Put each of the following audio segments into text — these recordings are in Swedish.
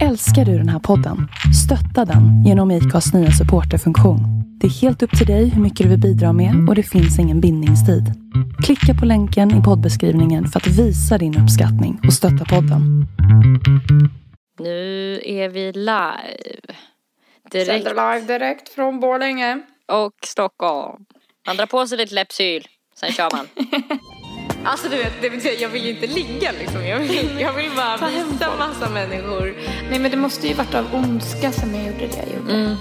Älskar du den här podden? Stötta den genom IKAs nya supporterfunktion. Det är helt upp till dig hur mycket du vill bidra med och det finns ingen bindningstid. Klicka på länken i poddbeskrivningen för att visa din uppskattning och stötta podden. Nu är vi live. Direkt Sänder live direkt från Borlänge. och Stockholm. Man drar på sig lite läppsyl, sen kör man. Alltså du vet, det betyder, jag vill ju inte ligga liksom. Jag vill, jag vill bara visa massa människor. Nej men det måste ju varit av ondska som jag gjorde det jag gjorde. Mm.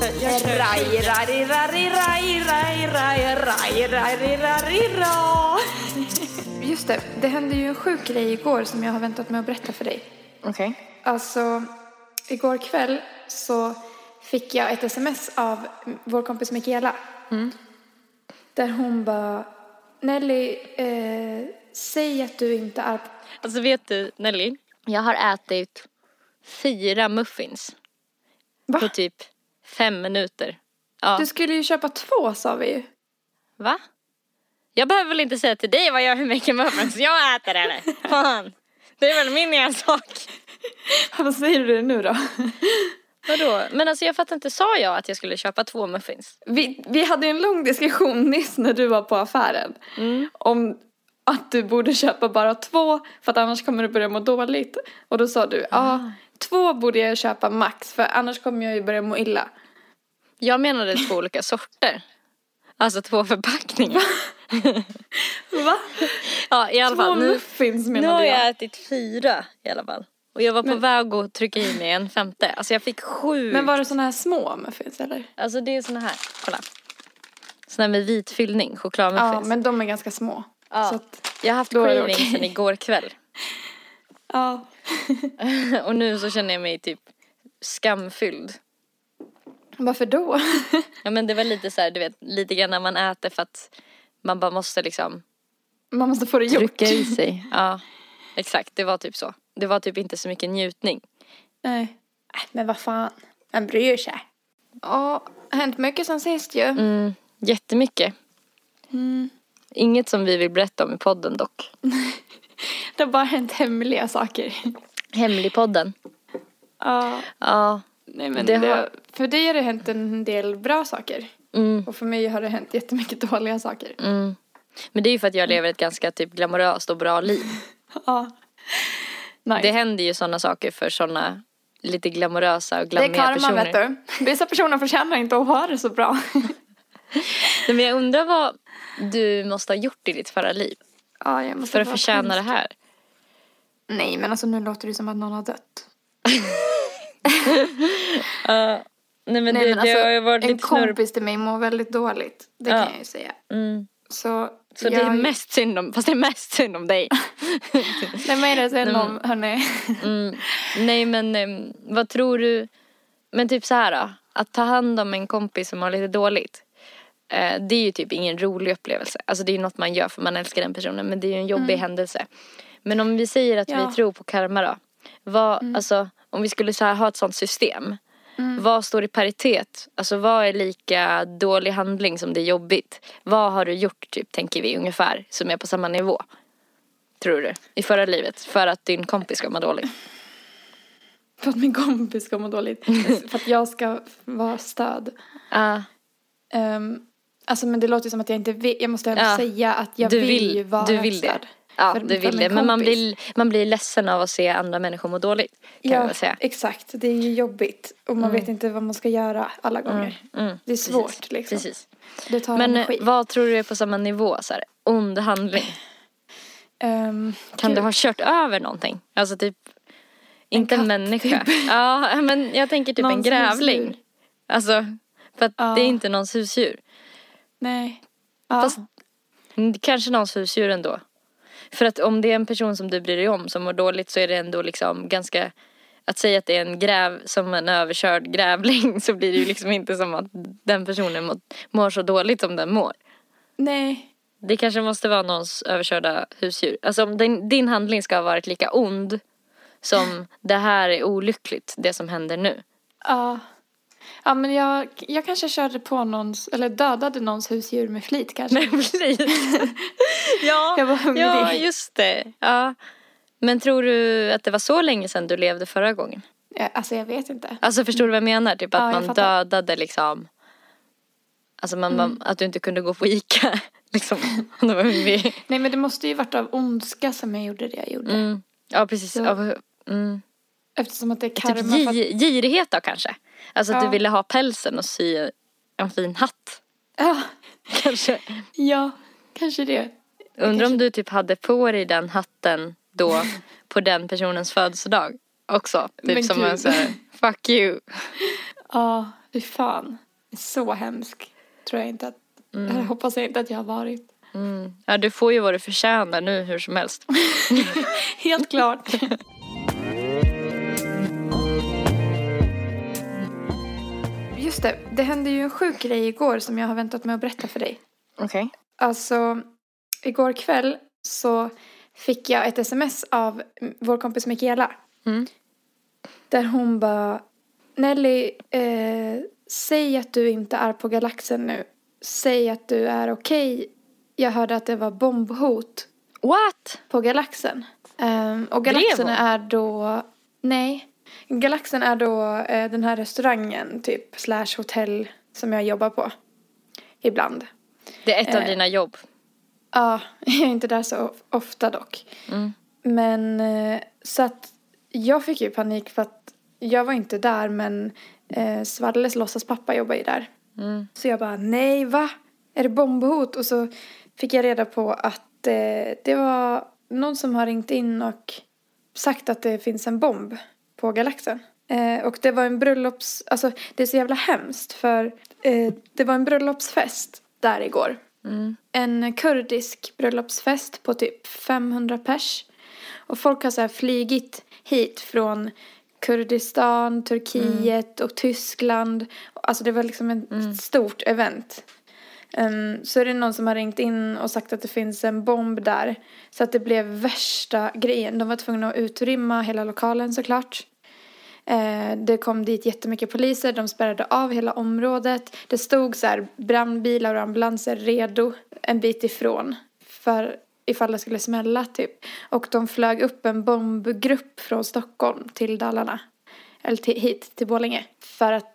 Raj, raj, raj, raj, raj, raj, raj, raj, raj, raj. Just det, det hände ju en sjuk grej igår som jag har väntat med att berätta för dig. Okej. Alltså, igår kväll så fick jag ett sms av vår kompis Mikaela. Där hon bara, Nelly, eh, säg att du inte är... Alltså vet du Nelly, jag har ätit fyra muffins Va? på typ fem minuter. Ja, Du skulle ju köpa två sa vi ju. va? Jag behöver väl inte säga till dig vad jag hur mycket muffins jag äter eller? Fan, det är väl min ensak. Vad säger du nu då? Vadå? Men alltså jag fattar inte, sa jag att jag skulle köpa två muffins? Vi, vi hade en lång diskussion nyss när du var på affären. Om att du borde köpa bara två för att annars kommer du börja må dåligt. Och då sa du, ja, två borde jag köpa max för annars kommer jag ju börja må illa. Jag menade två olika sorter. Alltså två förpackningar. Va? Ja i alla Två fall. Nu, muffins nu menade har jag. jag ätit fyra i alla fall. Och jag var på Men- väg att trycka i mig en femte. Alltså jag fick sju. Men var det såna här små muffins eller? Alltså det är såna här, kolla. Här med vit fyllning, chokladmuffins. Ja, men de är ganska små. Ja. Så att, Jag har haft craving okej. sen igår kväll. ja. Och nu så känner jag mig typ skamfylld. Varför då? Ja men det var lite så här, du vet, lite grann när man äter för att man bara måste liksom Man måste få det gjort. trycka i sig. Ja, exakt. Det var typ så. Det var typ inte så mycket njutning. Nej. Äh, Men vad fan. Man bryr sig. Ja, hänt mycket sen sist ju. Mm, jättemycket. Inget som vi vill berätta om i podden dock. Det har bara hänt hemliga saker. Hemligpodden. Ja. Ja. Nej men Det det har- för dig har det hänt en del bra saker. Mm, Och för mig har det hänt jättemycket dåliga saker. mm. Men det är ju för att jag lever ett ganska typ glamoröst och bra liv. Ja. Nice. Det händer ju sådana saker för sådana lite glamorösa och Det är glammiga karma personer. vet du. Vissa personer förtjänar inte att ha det så bra. Nej, men jag undrar vad du måste ha gjort i ditt förra liv Ja, jag måste för att förtjäna det här. Nej men alltså nu låter det som att någon har dött. Nej men Nej det, men alltså det har ju varit en lite snurr. kompis till mig mår väldigt dåligt. Det Ja. kan jag ju säga. Mm. Så, Så det är mest synd om, fast det är mest synd om dig. Det är mer det synd Nej, om, hörni. Mm. Nej men em, vad tror du, men typ så här då, att ta hand om en kompis som har lite dåligt. Eh, det är ju typ ingen rolig upplevelse. Alltså det är ju något man gör för man älskar den personen men det är ju en jobbig händelse. Men om vi säger att Ja. vi tror på karma då. Vad, alltså om vi skulle så ha ett sånt system. Vad står i paritet? Alltså vad är lika dålig handling som det är jobbigt? Vad har du gjort typ, tänker vi ungefär, som är på samma nivå? Tror du? I förra livet, för att din kompis ska må dåligt. För att min kompis ska må dåligt. för att jag ska vara stöd. Ja, Um, alltså men det låter som att jag inte vill. Jag måste ändå Ja. säga att jag du vill, vill, ju vara du vill ett det. Ja, för- du vill det. Men man blir, man blir ledsen av att se andra människor må dåligt. Kan Ja, jag säga. exakt. Det är ju jobbigt. Och man vet inte vad man ska göra alla gånger. Mm, Det är svårt precis, liksom. Precis. Det tar Men eh, energi. vad tror du är på samma nivå? Så här, ond handling. Ehm, Kan du ha kört över någonting? Alltså typ, inte en, människa. typ. Ja, men jag tänker typ en Någons grävling. husdjur. Alltså, för att Ja. det är inte någons husdjur. Nej. Ja. Fast mm, kanske någons husdjur ändå. För att om det är en person som du bryr dig om som mår dåligt så är det ändå liksom ganska att säga att det är en gräv som en överkörd grävling så blir det ju liksom inte som att den personen mår, mår så dåligt som den mår. Nej. Det kanske måste vara någons överkörda husdjur. Alltså om din, din handling ska ha varit lika ond som det här är olyckligt, det som händer nu. Ja. Ja men jag, jag kanske körde på någons, eller dödade någons husdjur med flit kanske. Med flit. ja, Jag var hungrig. ja, just det. Ja. Men tror du att det var så länge sedan du levde förra gången? Ja, Alltså jag vet inte. Alltså förstår du vad jag menar? Typ att Ja, man fattar. dödade liksom Alltså man, Mm. man, att du inte kunde gå på Ica liksom. Nej men det måste ju varit av ondska som jag gjorde det jag gjorde. Mm. Ja precis. Så- Av, mm. Eftersom att det är Typ karma att, gi- girighet då kanske? Alltså att Ja. du ville ha pälsen och sy en fin hatt. ja, Kanske. ja, kanske det. Undrar om du typ hade på dig den hatten då på den personens födelsedag också. Typ Men som gud. en så här, fuck you. Ja, fy fan. Så hemsk tror jag inte att, jag hoppas jag inte att jag har varit. Mm. Ja du får ju vad du förtjänar nu hur som helst. Helt klart. Just det, det hände ju en sjuk grej igår som jag har väntat med att berätta för dig. Okej. Alltså, igår kväll så fick jag ett sms av vår kompis Mikaela. Mm. Där hon bara, Nelly, eh, säg att du inte är på galaxen nu. Säg att du är okej. Jag hörde att det var bombhot What? på galaxen. Ehm, och galaxen är då, nej. Galaxen är då eh, den här restaurangen typ, slash hotell som jag jobbar på. Ibland. Det är ett av Eh. dina jobb. Ja, jag är inte där så ofta dock. Mm. Men eh, så att jag fick ju panik för att jag var inte där men eh, Svarles låtsaspappa jobbar ju där. Mm. Så jag bara, nej va? Är det bombhot? Och så fick jag reda på att eh, det var någon som har ringt in och sagt att det finns en bomb på galaxen. Eh, och det var en bröllops, alltså det är så jävla hemskt för eh, det var en bröllopsfest där igår. Mm. En kurdisk bröllopsfest på typ 500 pers. Och folk har så här flygit hit från Kurdistan, Turkiet och Tyskland. Alltså det var liksom ett stort event. Um, så är det någon som har ringt in och sagt att det finns en bomb där. Så att det blev värsta grejen. De var tvungna att utrymma hela lokalen såklart. Ehm, det kom dit jättemycket poliser, de spärrade av hela området. Det stod så här brandbilar och ambulanser redo en bit ifrån. För ifall det skulle smälla typ. Och de flög upp en bombgrupp från Stockholm till Dalarna. Eller till, hit till Borlänge. För att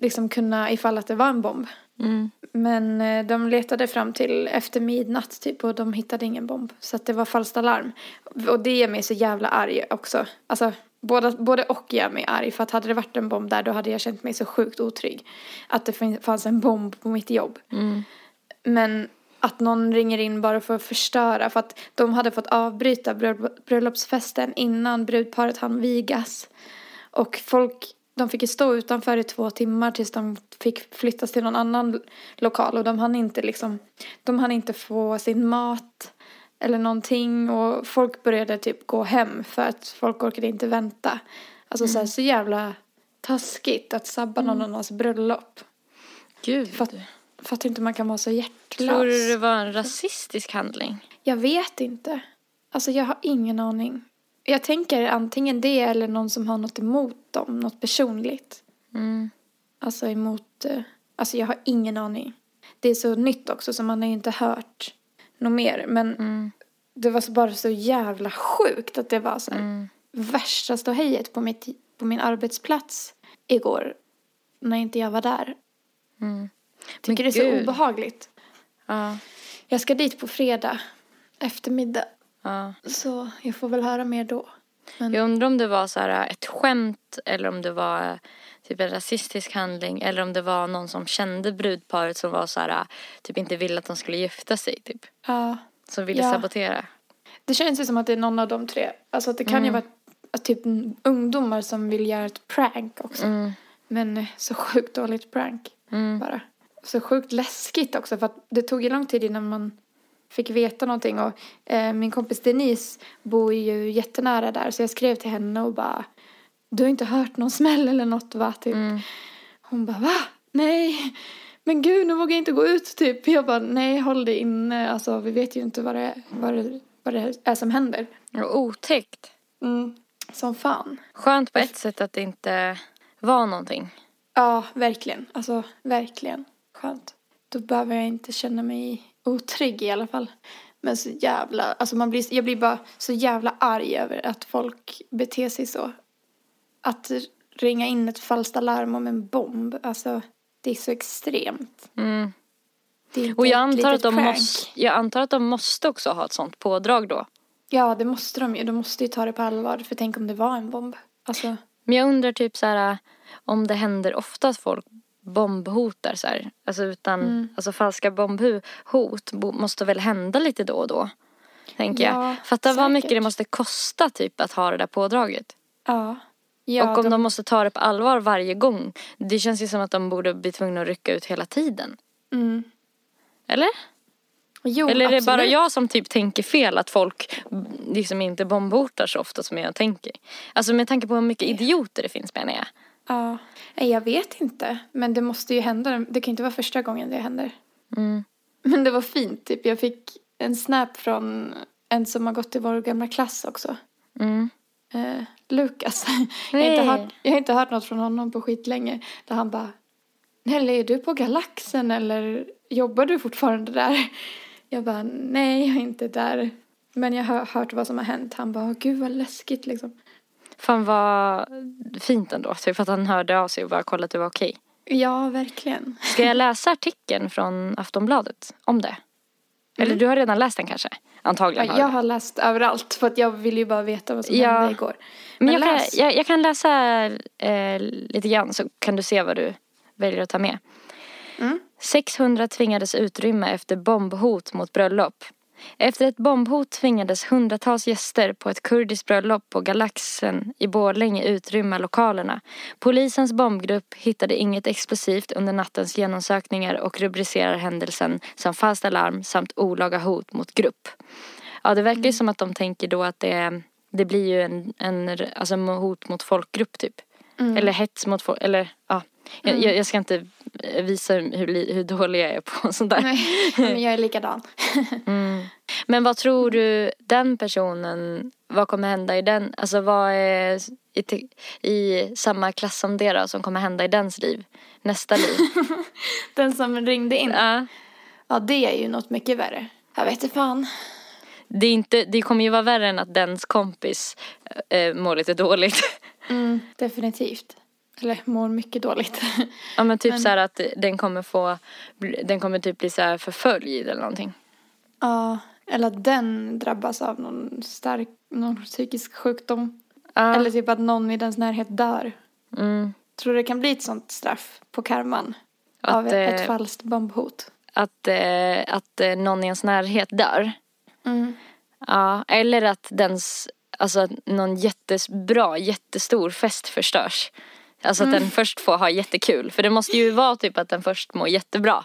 liksom kunna ifall att det var en bomb. Mm. Men eh, de letade fram till efter midnatt typ och de hittade ingen bomb. Så att det var falskt alarm. Och det gör mig så jävla arg också. Alltså både, både och gör mig arg. För att hade det varit en bomb där då hade jag känt mig så sjukt otrygg. Att det fanns en bomb på mitt jobb. Mm. Men att någon ringer in bara för att förstöra. För att de hade fått avbryta bröll- bröllopsfesten innan brudparet hann vigas. Och folk, de fick ju stå utanför i två timmar tills de fick flyttas till någon annan lokal. Och de hann inte liksom, de hann inte få sin mat eller någonting. Och folk började typ gå hem för att folk orkade inte vänta. Alltså så, här, så jävla taskigt att sabba någon annans bröllop. Gud. För att, för att inte man kan vara så hjärtlös. Tror du det var en rasistisk handling? Jag vet inte. Alltså jag har ingen aning. Jag tänker antingen det eller någon som har något emot dem, något personligt. Mm. Alltså emot, eh, alltså jag har ingen aning. Det är så nytt också så man har ju inte hört något mer. Men Mm. det var så bara så jävla sjukt att det var så här Mm. värsta ståhejet på, mitt, på min arbetsplats igår. När inte jag var där. Mm. Tycker det är så gud. obehagligt. Ja. Jag ska dit på fredag eftermiddag. Ja. Så jag får väl höra mer då. Men Jag undrar om det var så här ett skämt eller om det var eh, typ en rasistisk handling eller om det var någon som kände brudparet som var så här typ inte ville att de skulle gifta sig typ. ja, Som ville Ja. sabotera. det känns ju som att det är någon av de tre. Alltså att det kan ju vara typ ungdomar som vill göra ett prank också. Mm. Men eh, så sjukt dåligt prank Mm. bara. Så sjukt läskigt också för att det tog ju lång tid innan man fick veta någonting och eh, min kompis Denise bor ju jättenära där så jag skrev till henne och bara Du har inte hört någon smäll eller något va? Typ. Mm. Hon bara va? Nej men gud nu vågar jag inte gå ut typ. Jag bara nej håll dig inne alltså vi vet ju inte vad det, vad det, vad det är som händer. Och otäckt. Mm. Som fan. Skönt på ett sätt att det inte var någonting. Ja, verkligen. Alltså, verkligen. Skönt. Då behöver jag inte känna mig otrygg i alla fall. Men så jävla, alltså man blir, jag blir bara så jävla arg över att folk beter sig så. Att ringa in ett falskt alarm om en bomb, alltså det är så extremt. Mm. Och jag antar, att de prank. måste, jag antar att de måste också ha ett sånt pådrag då. Ja, det måste de ju. De måste ju ta det på allvar. För tänk om det var en bomb. Alltså, Men jag undrar typ så här om det händer ofta att folk bombhotar så här. Alltså utan, Mm. alltså falska bombhot bo- måste väl hända lite då och då. Tänker Ja, jag. Fatta vad mycket det måste kosta typ att ha det där pådraget. ja. ja och om de... måste ta det på allvar varje gång. Det känns ju som att de borde bli tvungna att rycka ut hela tiden. Mm. Eller? Jo, Eller är det bara absolut. jag som typ tänker fel att folk liksom inte bombhotar så ofta som jag tänker? Alltså med tanke på hur mycket idioter det finns menar jag. Ja. Nej, jag vet inte. Men det måste ju hända. Det kan inte vara första gången det händer. Mm. Men det var fint. Typ. Jag fick en snap från en som har gått i vår gamla klass också. Mm. Eh, Lukas. Jag, har inte hört, jag har inte hört något från honom på skitlänge. Där han bara. Nelly, är du på Galaxen eller jobbar du fortfarande där? Jag bara, nej, jag är inte där. Men jag har hört vad som har hänt. Han bara, gud vad läskigt liksom. Fan vad fint ändå. Typ att han hörde av sig och bara kollade att det var okej. Ja, verkligen. Ska jag läsa artikeln från Aftonbladet om det? Eller du har redan läst den kanske? Antagligen Ja, jag har läst överallt för att jag vill ju bara veta vad som Ja. hände igår. Men Men jag kan, läs. jag, jag kan läsa eh, lite grann så kan du se vad du väljer att ta med. Mm. 600 tvingades utrymma efter bombhot mot bröllop. Efter ett bombhot tvingades hundratals gäster på ett kurdiskt bröllop på Galaxen i Borlänge utrymma lokalerna. Polisens bombgrupp hittade inget explosivt under nattens genomsökningar och rubricerar händelsen som falskt alarm samt olaga hot mot grupp. Ja, det verkar ju som att de tänker då att det, det blir ju en, en alltså hot mot folkgrupp typ. Eller hets mot folk, eller ja. Jag, jag, jag ska inte visa hur, hur dålig jag är på sånt där. Nej, men jag är likadan. Mm. Men vad tror du den personen, vad kommer hända i den, alltså vad är i, i samma klass som det då, som kommer hända i dens liv? Nästa liv? Den som ringde in. ja. Ja, det är ju något mycket värre. Jag vet inte fan. Det, är inte, det kommer ju vara värre än att dens kompis äh, mår lite dåligt. Mm, definitivt. Eller mår mycket dåligt. Ja men typ Men- så här att den kommer få, den kommer typ bli så här förföljd eller någonting. ja, eller att den drabbas av någon stark, någon psykisk sjukdom. Ja. Eller typ att någon i dens närhet dör. Mm. Tror du det kan bli ett sånt straff på karman? Att, av ett, eh, falskt bombhot? Att, eh, att eh, någon i ens närhet dör. Mm. Ja, eller att dens, alltså att någon jättebra, jättestor fest förstörs. Alltså att den först får ha jättekul. För det måste ju vara typ att den först mår jättebra.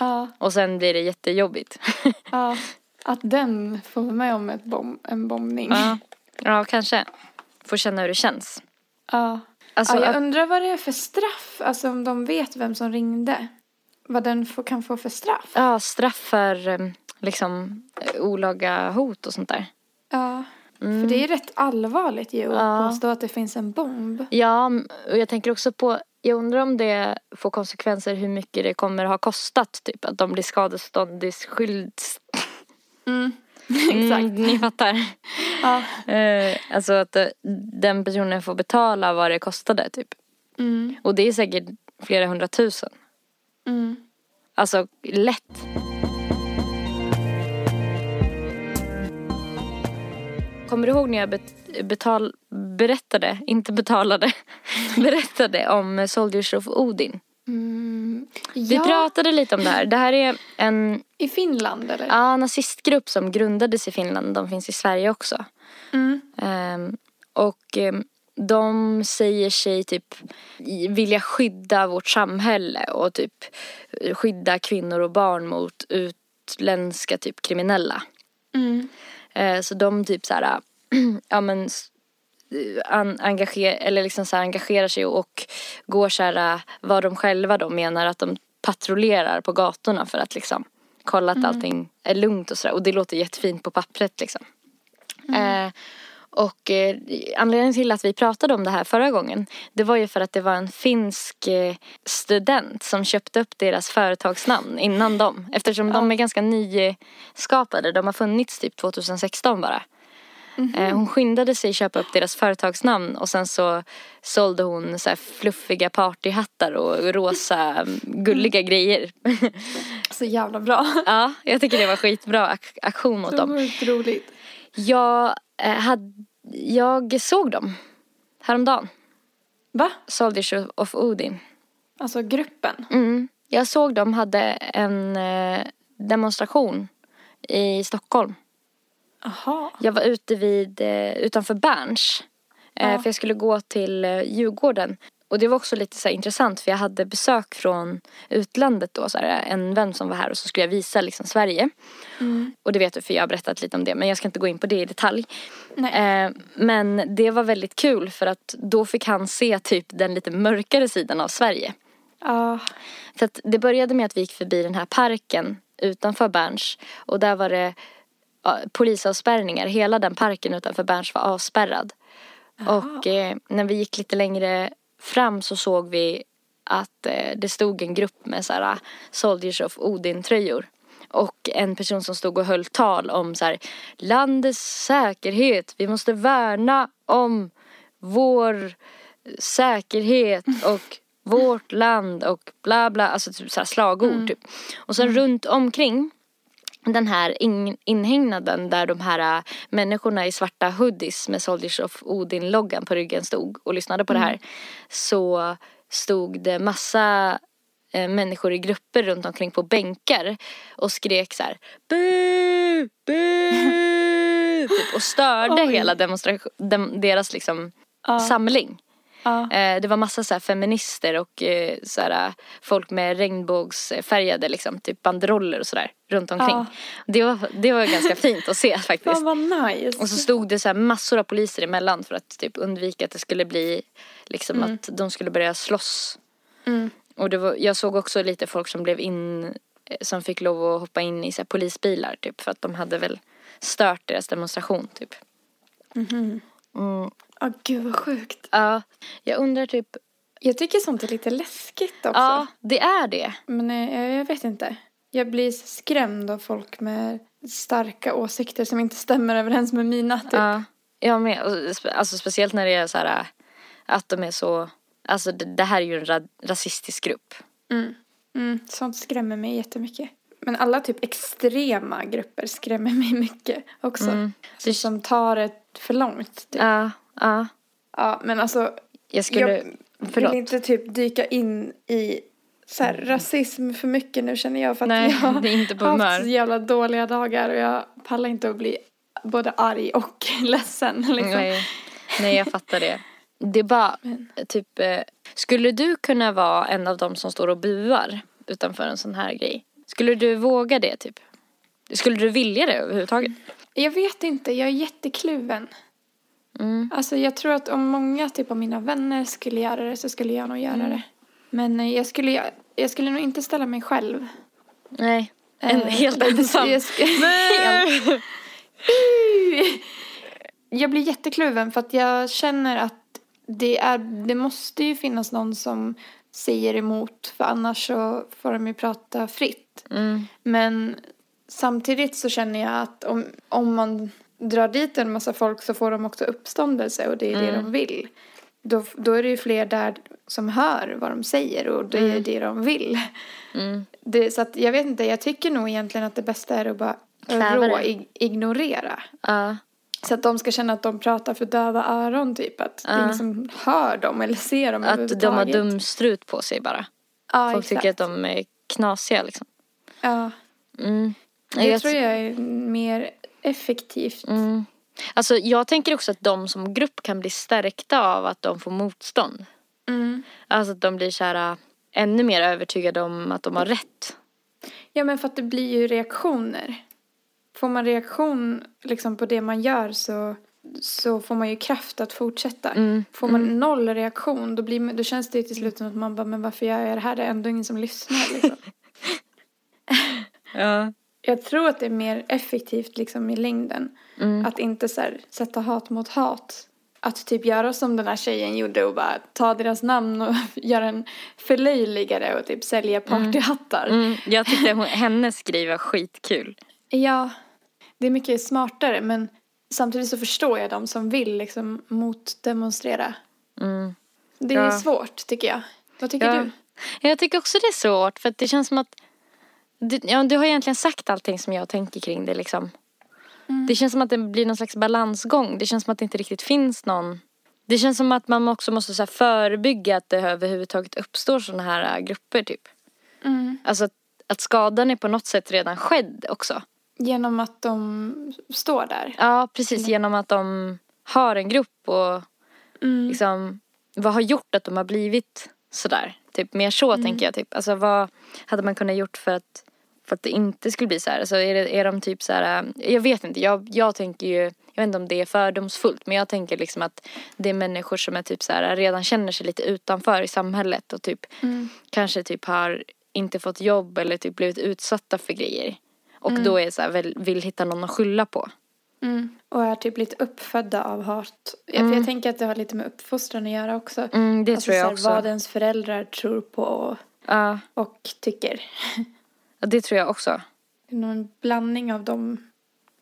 Ja, Och sen blir det jättejobbigt. ja. Att den får vara med om ett bom, en bombning. ja. ja, kanske. Får känna hur det känns. Ja. Alltså ja, jag att, undrar vad det är för straff. Alltså om de vet vem som ringde. Vad den får, kan få för straff. ja, straff för eh, liksom olaga hot och sånt där. Ja. För det är rätt allvarligt ju att Mm. Ja. påstå att det finns en bomb. Ja, och jag tänker också på, jag undrar om det får konsekvenser hur mycket det kommer ha kostat. Typ att de blir skadeståndsskylds... Mm. Mm, Exakt. ni fattar. Ja. Eh, alltså att eh, den personen får betala vad det kostade typ. Mm. Och det är säkert flera hundratusen. Mm. Alltså lätt. Kommer du ihåg när jag bet- betal- berättade, inte betalade, berättade om Soldiers of Odin? Mm. Vi Ja, pratade lite om det här. Det här är en i Finland eller? ja, nazistgrupp som grundades i Finland. De finns i Sverige också. Mm. Ehm, och ehm, de säger sig typ vilja skydda vårt samhälle och typ skydda kvinnor och barn mot utländska typ kriminella. Mm. Eh, så de typ så här, ja men an, engager, eller liksom så här, engagerar sig och går så här vad de själva då menar att de patrullerar på gatorna för att liksom kolla att allting är lugnt och sådär. Och det låter jättefint på pappret liksom. Eh, Och eh, anledningen till att vi pratade om det här förra gången det var ju för att det var en finsk eh, student som köpte upp deras företagsnamn innan dem. Eftersom de är ganska nyskapade. De har funnits typ 2016 bara. Eh, Hon skyndade sig köpa upp deras företagsnamn och sen så sålde hon så fluffiga partyhattar och rosa gulliga grejer. Så jävla bra. ja, jag tycker det var skitbra ak- aktion mot Det dem. var ju roligt. Jag, hade, jag såg dem häromdagen. Va? Soldiers of Odin. Alltså gruppen? Mm. Jag såg dem hade en eh, demonstration i Stockholm. Jaha. Jag var ute vid, eh, utanför Berns. Eh, Ja. För jag skulle gå till eh, Djurgården. Och det var också lite så intressant för jag hade besök från utlandet då. Så här, en vän som var här och så skulle jag visa liksom Sverige. Och det vet du för jag har berättat lite om det men jag ska inte gå in på det i detalj. Eh, men det var väldigt kul för att då fick han se typ den lite mörkare sidan av Sverige. Ja. För att det började med att vi gick förbi den här parken utanför Berns och där var det ja, polisavspärrningar. Hela den parken utanför Berns var avspärrad. Och eh, när vi gick lite längre fram så såg vi att eh, det stod en grupp med så här, Soldiers of Odin-tröjor. Och en person som stod och höll tal om så här, landets säkerhet. Vi måste värna om vår säkerhet och vårt land och bla bla. Alltså typ så här slagord typ. Och sen runt omkring den här in, inhägnaden där de här äh, människorna i svarta hoodies med Soldiers of Odin-loggan på ryggen stod och lyssnade på det här. Så stod det massa eh, människor i grupper runt omkring på bänkar och skrek så här Bu! Bu! typ, och störde hela demonstration, dem, deras liksom Ja. samling. Ja. Eh, det var massa så feminister och eh, så här, folk med regnbågsfärgade liksom, typ banderoller och sådär runt omkring. Ja. Det, var, det var ganska fint att se faktiskt. Vad nice. Och så stod det så massor av poliser emellan för att typ undvika att det skulle bli liksom att de skulle börja slåss. Mm. Och det var, jag såg också lite folk som blev in, eh, som fick lov att hoppa in i så polisbilar typ för att de hade väl stört deras demonstration typ. Mm. Ja, gud vad sjukt. Ja, jag undrar typ, Jag tycker sånt är lite läskigt också. ja det är det. Men eh, jag vet inte. Jag blir skrämd av folk med starka åsikter som inte stämmer överens med mina. Typ. Ja, jag med. Alltså speciellt när det är så här att de är så, alltså det, det här är ju en ra, rasistisk grupp. Mm. Mm, sånt skrämmer mig jättemycket. Men alla typ extrema grupper skrämmer mig mycket också. Mm. Alltså, som tar det för långt. Typ. Ja, ja. Ja, men alltså. Jag skulle, jag förlåt. vill inte typ dyka in i så här, rasism för mycket nu känner jag. För att Nej, jag det är inte på har haft så jävla dåliga dagar och jag pallar inte att bli både arg och ledsen. Liksom. Nej, nej, jag fattar det. Det är bara, typ, eh, skulle du kunna vara en av dem som står och buar utanför en sån här grej? Skulle du våga det typ? Skulle du vilja det överhuvudtaget? Jag vet inte, jag är jättekluven. Mm. Alltså jag tror att om många typ av mina vänner skulle göra det så skulle jag nog göra Mm. det. Men eh, jag skulle, jag skulle nog inte ställa mig själv. Nej, en Eh, helt ensam. Jag, helt. jag blir jättekluven för att jag känner att det, är, det måste ju finnas någon som säger emot för annars så får de ju prata fritt. Mm. Men samtidigt så känner jag att om, om man drar dit en massa folk så får de också uppståndelse och det är det de vill. Då, då är det ju fler där som hör vad de säger och det är det de vill. Mm. Det, så att jag vet inte, jag tycker nog egentligen att det bästa är att bara rå ig- ignorera. Ja, Så att de ska känna att de pratar för döva öron typ. Att det är ingen som hör dem eller ser dem att de har överhuvudtaget. dum strut på sig bara. ja, Folk exakt. tycker att de är knasiga liksom. Ja, Mm. det Jag- tror jag är mer effektivt. Mm. Alltså jag tänker också att de som grupp kan bli stärkta av att de får motstånd. Mm. Alltså att de blir så här äh, ännu mer övertygade om att de har rätt. Ja, men för att det blir ju reaktioner. Får man reaktion liksom på det man gör så, så får man ju kraft att fortsätta. Mm, Får man noll reaktion då, blir, då känns det ju till slut som att man bara, men varför gör jag det här? Det är ändå ingen som lyssnar liksom. Ja. Jag tror att det är mer effektivt liksom i längden. Mm. Att inte så här, sätta hat mot hat. Att typ göra som den här tjejen gjorde och bara ta deras namn och göra en förlöjligare och typ sälja partyhattar. Mm, jag tyckte hon, hennes grej var skitkul. Ja, det är mycket smartare men samtidigt så förstår jag de som vill liksom motdemonstrera. Mm. Det är Ja. svårt tycker jag. Vad tycker Ja. du? Jag tycker också det är svårt för att det känns som att du, ja, du har egentligen sagt allting som jag tänker kring det liksom. Det känns som att det blir någon slags balansgång. Det känns som att det inte riktigt finns någon. Det känns som att man också måste så här, förebygga att det överhuvudtaget uppstår sådana här äh, grupper typ. Mm. Alltså att, att skadan är på något sätt redan skedd också. Genom att de står där. Ja, precis. Genom att de har en grupp och Mm. liksom, vad har gjort att de har blivit sådär? Typ mer så tänker jag. Typ. Alltså vad hade man kunnat gjort för att, för att det inte skulle bli så här? Alltså är, det, är de typ så här, äh, jag vet inte, jag, jag tänker ju, jag vet inte om det är fördomsfullt, men jag tänker liksom att det är människor som är typ så här, redan känner sig lite utanför i samhället och typ Mm. kanske typ har inte fått jobb eller typ blivit utsatta för grejer. Och då är så här, väl, vill hitta någon att skylla på. Mm. Och är typ lite uppfödda av hat. Ja, för jag tänker att det har lite med uppfostran att göra också. Mm, det alltså, tror jag här, också. Vad ens föräldrar tror på och, Ja, och tycker. ja, det tror jag också. Någon blandning av de,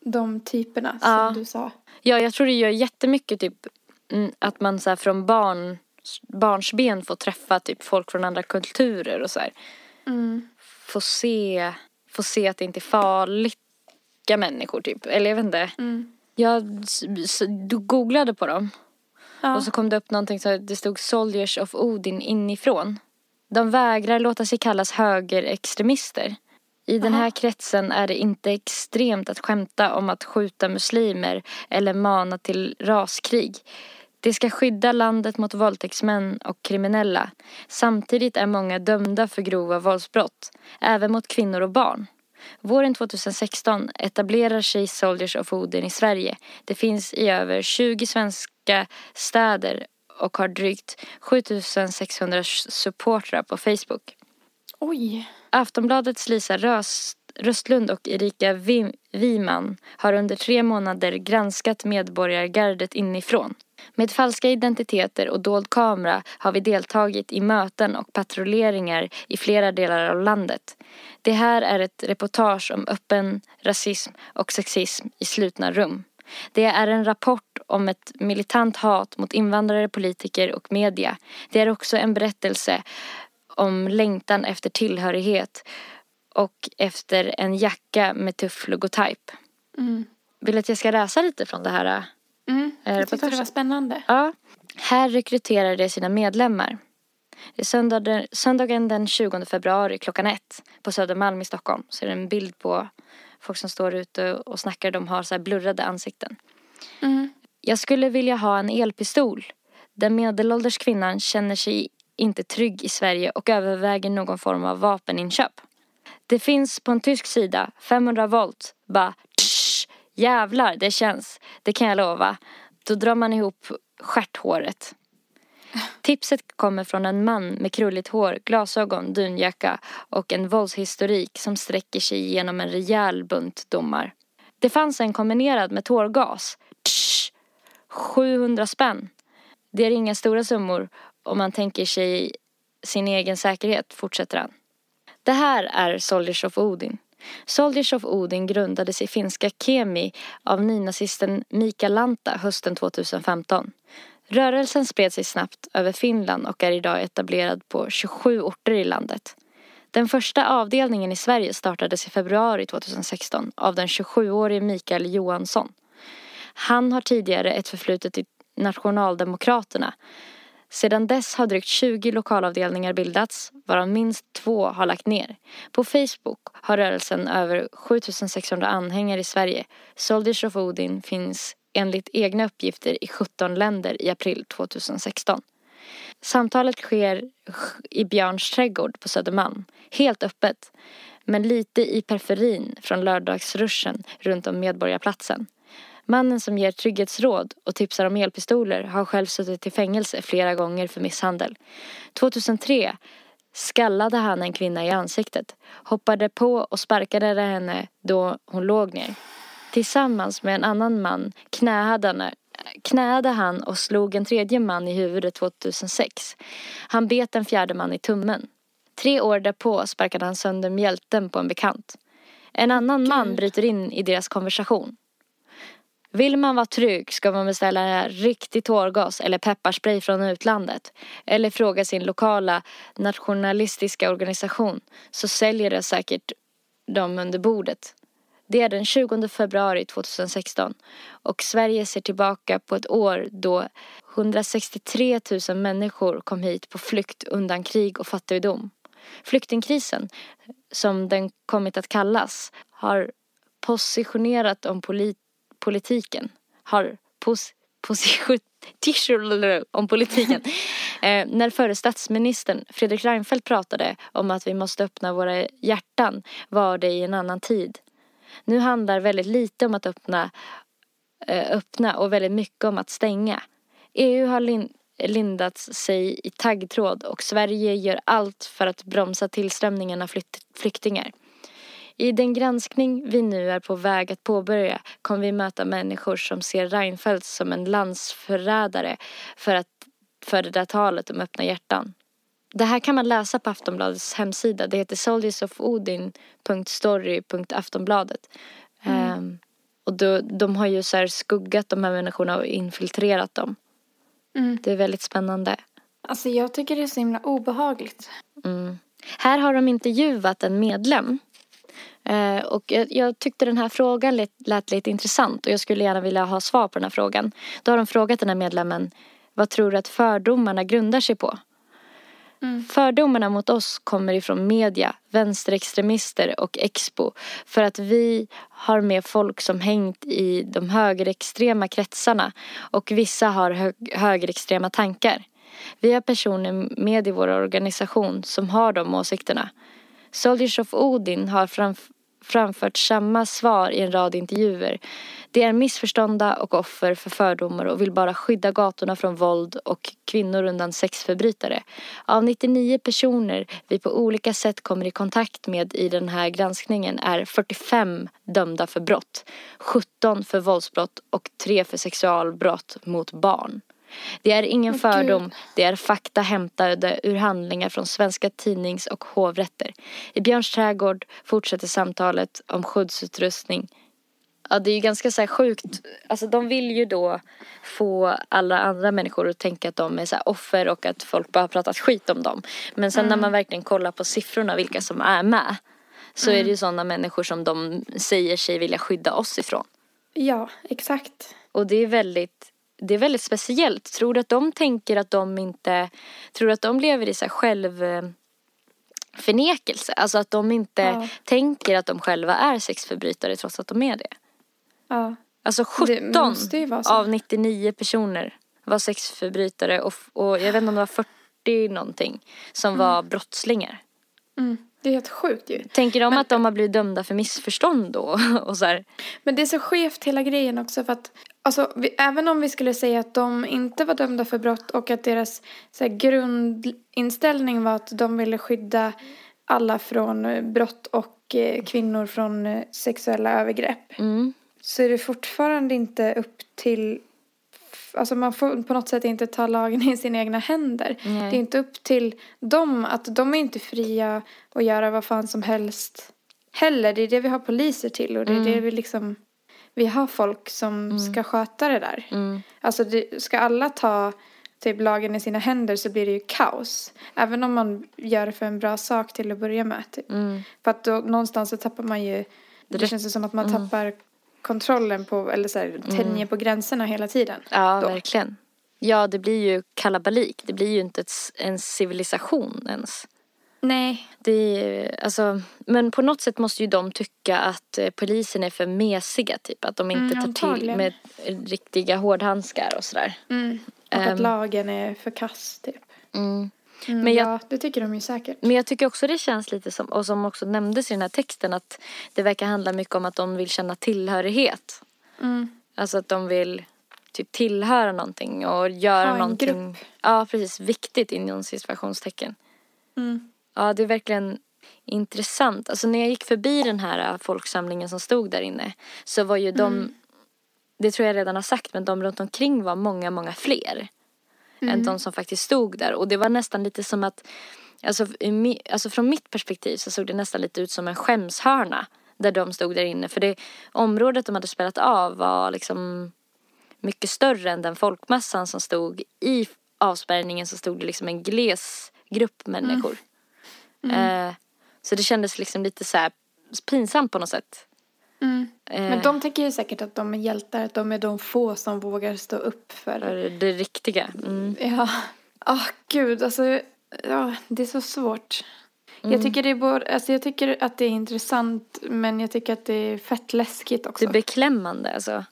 de typerna Ja. som du sa. Ja, jag tror det gör jättemycket typ mm, att man så här, från barn, barnsben får träffa typ folk från andra kulturer och så här. Mm. Får se, får se att det inte är farliga människor typ. Eller jag vet inte. Mm. Jag googlade på dem Ja. och så kom det upp någonting så det stod Soldiers of Odin inifrån. De vägrar låta sig kallas högerextremister. I den här kretsen är det inte extremt att skämta om att skjuta muslimer eller mana till raskrig. Det ska skydda landet mot våldtäktsmän och kriminella. Samtidigt är många dömda för grova våldsbrott, även mot kvinnor och barn. Våren 2016 etablerar sig Soldiers of Odin i Sverige. Det finns i över 20 svenska städer och har drygt 7600 supportrar på Facebook. Oj. Aftonbladets Lisa Röst, Röstlund och Erika Wim, Wiman har under tre månader granskat medborgargardet inifrån. Med falska identiteter och dold kamera har vi deltagit i möten och patrulleringar i flera delar av landet. Det här är ett reportage om öppen rasism och sexism i slutna rum. Det är en rapport om ett militant hat mot invandrare, politiker och media. Det är också en berättelse om längtan efter tillhörighet och efter en jacka med tuff logotyp. Mm. Vill du att jag ska läsa lite från det här? Mm. Det Jag tyckte det var spännande. Ja. Här rekryterar de sina medlemmar. Det är söndagen, söndagen den 20 februari klockan ett på Södermalm i Stockholm. Så är det en bild på folk som står ute och snackar. De har så här blurrade ansikten. Mm. Jag skulle vilja ha en elpistol. Den medelålders kvinnan känner sig inte trygg i Sverige och överväger någon form av vapeninköp. Det finns på en tysk sida 500 volt. Bara jävlar det känns. Det kan jag lova. Då drar man ihop stjärthåret. Tipset kommer från en man med krulligt hår, glasögon, dunjacka och en våldshistorik som sträcker sig genom en rejäl bunt domar. Det fanns en kombinerad med tårgas. Tsch, 700 spänn. Det är inga stora summor om man tänker sig sin egen säkerhet, fortsätter han. Det här är Soldiers of Odin. Soldiers of Odin grundades i finska Kemi av nynazisten Mika Lanta hösten 2015. Rörelsen spred sig snabbt över Finland och är idag etablerad på 27 orter i landet. Den första avdelningen i Sverige startades i februari 2016 av den 27-årige Mikael Johansson. Han har tidigare ett förflutet i Nationaldemokraterna. Sedan dess har drygt 20 lokalavdelningar bildats, varav minst två har lagt ner. På Facebook har rörelsen över 7600 anhängare i Sverige. Soldiers of Odin finns enligt egna uppgifter i 17 länder i april 2016. Samtalet sker i Björns trädgård på Södermalm, helt öppet, men lite i periferin från lördagsruschen runt om Medborgarplatsen. Mannen som ger trygghetsråd och tipsar om elpistoler har själv suttit i fängelse flera gånger för misshandel. 2003 skallade han en kvinna i ansiktet, hoppade på och sparkade henne då hon låg ner. Tillsammans med en annan man knäade han, knäade han och slog en tredje man i huvudet 2006. Han bet en fjärde man i tummen. Tre år därpå sparkade han sönder mjälten på en bekant. En annan man bryter in i deras konversation. Vill man vara trygg ska man beställa riktig tårgas eller pepparspray från utlandet. Eller fråga sin lokala nationalistiska organisation så säljer det säkert dem under bordet. Det är den 20 februari 2016 och Sverige ser tillbaka på ett år då 163 000 människor kom hit på flykt undan krig och fattigdom. Flyktingkrisen, som den kommit att kallas, har positionerat om polit politiken. Har pos position om politiken. Eh, när förre statsministern Fredrik Reinfeldt pratade om att vi måste öppna våra hjärtan var det i en annan tid. Nu handlar väldigt lite om att öppna, eh, öppna och väldigt mycket om att stänga. EU har lin lindat sig i taggtråd och Sverige gör allt för att bromsa tillströmningen av flyktingar. I den granskning vi nu är på väg att påbörja kommer vi möta människor som ser Reinfeldt som en landsförrädare för, att, för det där talet om öppna hjärtan. Det här kan man läsa på Aftonbladets hemsida. Det heter soldiersofodin.story.aftonbladet. Mm. Um, och då, de har ju så skuggat de här människorna och infiltrerat dem. Mm. Det är väldigt spännande. Alltså jag tycker det är så himla obehagligt. Mm. Här har de intervjuat en medlem Eh, och jag, jag, tyckte den här frågan lät, lät lite intressant och jag skulle gärna vilja ha svar på den här frågan. Då har de frågat den här medlemmen, vad tror du att fördomarna grundar sig på? Mm. Fördomarna mot oss kommer ifrån media, vänsterextremister och Expo. För att vi har med folk som hängt i de högerextrema kretsarna och vissa har hö högerextrema tankar. Vi har personer med i vår organisation som har de åsikterna. Soldiers of Odin har framf framfört samma svar i en rad intervjuer. De är missförstånda och offer för fördomar och vill bara skydda gatorna från våld och kvinnor undan sexförbrytare. Av 99 personer vi på olika sätt kommer i kontakt med i den här granskningen är 45 dömda för brott, 17 för våldsbrott och 3 för sexualbrott mot barn. Det är ingen oh, fördom, Gud. det är fakta hämtade ur handlingar från svenska tidnings och hovrätter. I Björns trädgård fortsätter samtalet om skyddsutrustning. Ja, det är ju ganska så här sjukt. Alltså de vill ju då få alla andra människor att tänka att de är så offer och att folk bara har pratat skit om dem. Men sen mm. när man verkligen kollar på siffrorna, vilka som är med, så mm. är det ju sådana människor som de säger sig vilja skydda oss ifrån. Ja, exakt. Och det är väldigt det är väldigt speciellt. Tror du att de tänker att de inte, tror du att de lever i så här själv förnekelse? Alltså att de inte ja. tänker att de själva är sexförbrytare trots att de är det. Ja. Alltså 17 av 99 personer var sexförbrytare och, och jag vet inte om det var 40 någonting som mm. var brottslingar. Mm. Det är helt sjukt ju. Tänker de men, att de har blivit dömda för missförstånd då? och så här. Men det är så skevt hela grejen också för att Alltså, vi, även om vi skulle säga att de inte var dömda för brott och att deras här, grundinställning var att de ville skydda alla från eh, brott och eh, kvinnor från eh, sexuella övergrepp. Mm. Så är det fortfarande inte upp till Alltså man får på något sätt inte ta lagen i sina egna händer. Nej. Det är inte upp till dem att de är inte fria att göra vad fan som helst heller. Det är det vi har poliser till och det är mm. det vi liksom vi har folk som mm. ska sköta det där. Mm. Alltså det, ska alla ta typ lagen i sina händer så blir det ju kaos. Även om man gör det för en bra sak till att börja med. Typ. Mm. För att då någonstans så tappar man ju, det, det känns som att man mm. tappar kontrollen på, eller så här, mm. tänjer på gränserna hela tiden. Ja, då. verkligen. Ja, det blir ju kalabalik. Det blir ju inte ett, en civilisation ens. Nej. Det, alltså, men på något sätt måste ju de tycka att eh, polisen är för mesiga typ. Att de inte mm, tar till med riktiga hårdhandskar och sådär. Mm. Och um, att ehm. lagen är för kass typ. Mm. Mm, men jag, ja, det tycker de ju säkert. Men jag tycker också det känns lite som, och som också nämndes i den här texten, att det verkar handla mycket om att de vill känna tillhörighet. Mm. Alltså att de vill typ tillhöra någonting och göra ha en någonting. Grupp. Ja, precis. Viktigt inom situationstecken. Mm. Ja, det är verkligen intressant. Alltså när jag gick förbi den här äh, folksamlingen som stod där inne så var ju de, Mm. det tror jag redan har sagt, men de runt omkring var många, många fler. Mm. Än de som faktiskt stod där. Och det var nästan lite som att, alltså, i alltså från mitt perspektiv så såg det nästan lite ut som en skämshörna. Där de stod där inne. För det området de hade spelat av var liksom mycket större än den folkmassan som stod i avspärrningen så stod det liksom en gles grupp människor. Mm. Eh, så det kändes liksom lite så här pinsamt på något sätt. Mm. Eh, Men de tänker ju säkert att de är hjältar, att de är de få som vågar stå upp för för det riktiga. Mm. Ja. Åh gud, alltså. Ja, det är så svårt. Mm. Jag, tycker det är både, alltså jag tycker att det är intressant men jag tycker att det är fett läskigt också. Det är beklämmande alltså.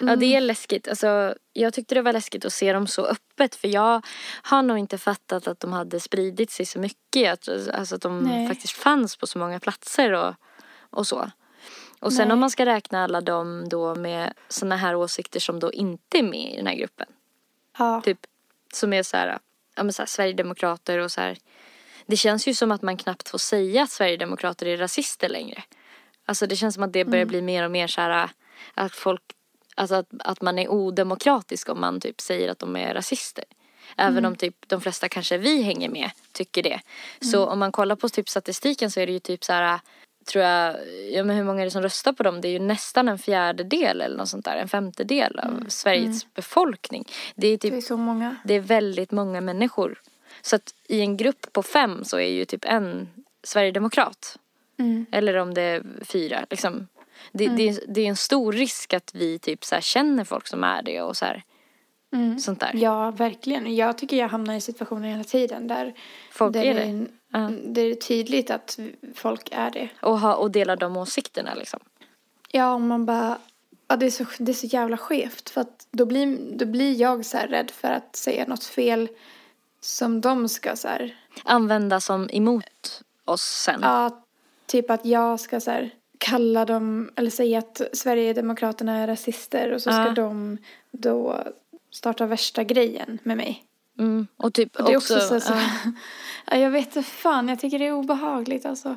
Ja Mm. det är läskigt. Alltså, jag tyckte det var läskigt att se dem så öppet för jag har nog inte fattat att de hade spridit sig så mycket. Att, alltså att de Nej. faktiskt fanns på så många platser och, och så. Och sen Nej. om man ska räkna alla dem då med såna här åsikter som då inte är med i den här gruppen. ja. Typ som är så här, ja men så här, Sverigedemokrater och så här. Det känns ju som att man knappt får säga att Sverigedemokrater är rasister längre. Alltså det känns som att det börjar bli mer och mer så här att folk, alltså att, att man är odemokratisk om man typ säger att de är rasister. Även om typ de flesta kanske vi hänger med tycker det. Så om man kollar på typ statistiken så är det ju typ så här tror jag, ja men hur många är det som röstar på dem? Det är ju nästan en fjärdedel eller något sånt där, en femtedel av Sveriges befolkning. Det är typ Det är så många. det är väldigt många människor. Så att i en grupp på fem så är ju typ en sverigedemokrat. Mm. Eller om det är fyra. Liksom. Det, det, är- det är en stor risk att vi typ så känner folk som är det och så här, Mm. sånt där. Ja, verkligen. Jag tycker jag hamnar i situationer hela tiden där, Folk där är det, det. är, det är tydligt att folk är det. Och, ha, och dela de åsikterna liksom. Ja, och man bara... Ja, det, är så, det är så jävla skevt. För att då blir, då blir jag så här rädd för att säga något fel som de ska så här... Använda som emot oss sen. Ja, typ att jag ska så här kalla dem, eller säga att Sverigedemokraterna är rasister och så ska Ja. de då starta värsta grejen med mig. Mm. Och typ Och det är också, också, så, så ja. ja, jag vet inte fan, jag tycker det är obehagligt alltså.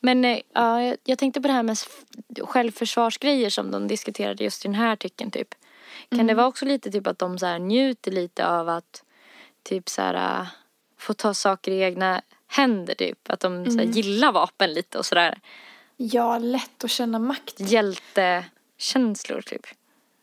Men eh, ja, jag, tänkte på det här med självförsvarsgrejer som de diskuterade just i den här artikeln typ. Kan Mm. det vara också lite typ att de så här njuter lite av att typ så här äh, få ta saker i egna händer typ. Att de så Mm. här, gillar vapen lite och sådär. Ja, lätt att känna makt. Hjältekänslor typ.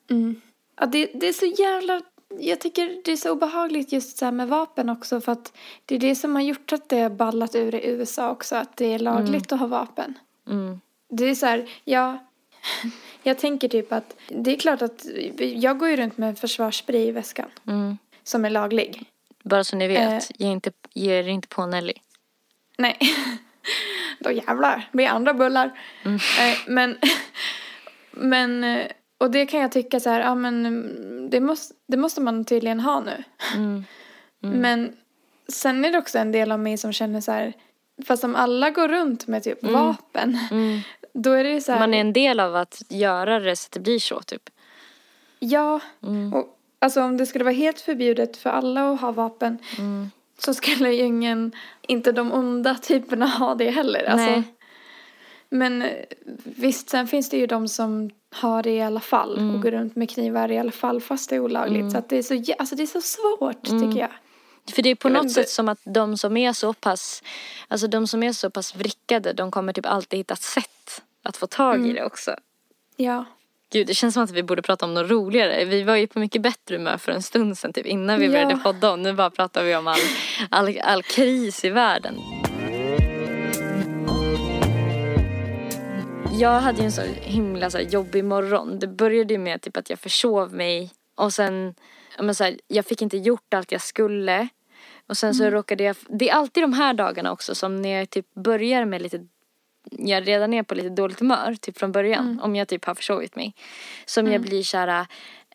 Mm. Ja, det, det är så jävla... Jag tycker det är så obehagligt just så här med vapen också för att det är det som har gjort att det har ballat ur i USA också, att det är lagligt att ha vapen. Mm. Det är så här, ja, jag tänker typ att det är klart att jag går ju runt med en försvarsspray i väskan Mm. som är laglig. Bara så ni vet, Eh. ge, inte, ge er inte på Nelly. Nej, då jävlar, blir andra bullar. Nej, men, men, eh, och det kan jag tycka så här, ja men mm, det måste, det måste man tydligen ha nu. Mm. Men sen är det också en del av mig som känner så här, fast om alla går runt med typ vapen, Mm. då är det ju så här, Man är en del av att göra det så att det blir så typ. ja, Mm. och alltså om det skulle vara helt förbjudet för alla att ha vapen Mm. Så skulle ju ingen, inte de onda typerna ha det heller. Alltså, Nej. Men eh, visst, sen finns det ju de som har det i alla fall Mm. och går runt med knivar i alla fall fast det är olagligt. Så att det är så, alltså det är så svårt Mm. tycker jag. För det är på Jag något inte. sätt som att de som är så pass, alltså de som är så pass vrickade, de kommer typ alltid hitta sätt att få tag Mm. i det också. Ja. Gud, det känns som att vi borde prata om något roligare. Vi var ju på mycket bättre humör för en stund sedan, typ innan vi Ja. började podda. Och nu bara pratar vi om all, all, all kris i världen. Jag hade ju en så himla så här, jobbig morgon. Det började ju med typ att jag försov mig och sen, men så här, jag fick inte gjort allt jag skulle. Och sen så råkade jag, det är alltid de här dagarna också som när jag typ börjar med lite jag redan är på lite dåligt humör, typ från början, om jag typ har försovit mig. Som jag blir kära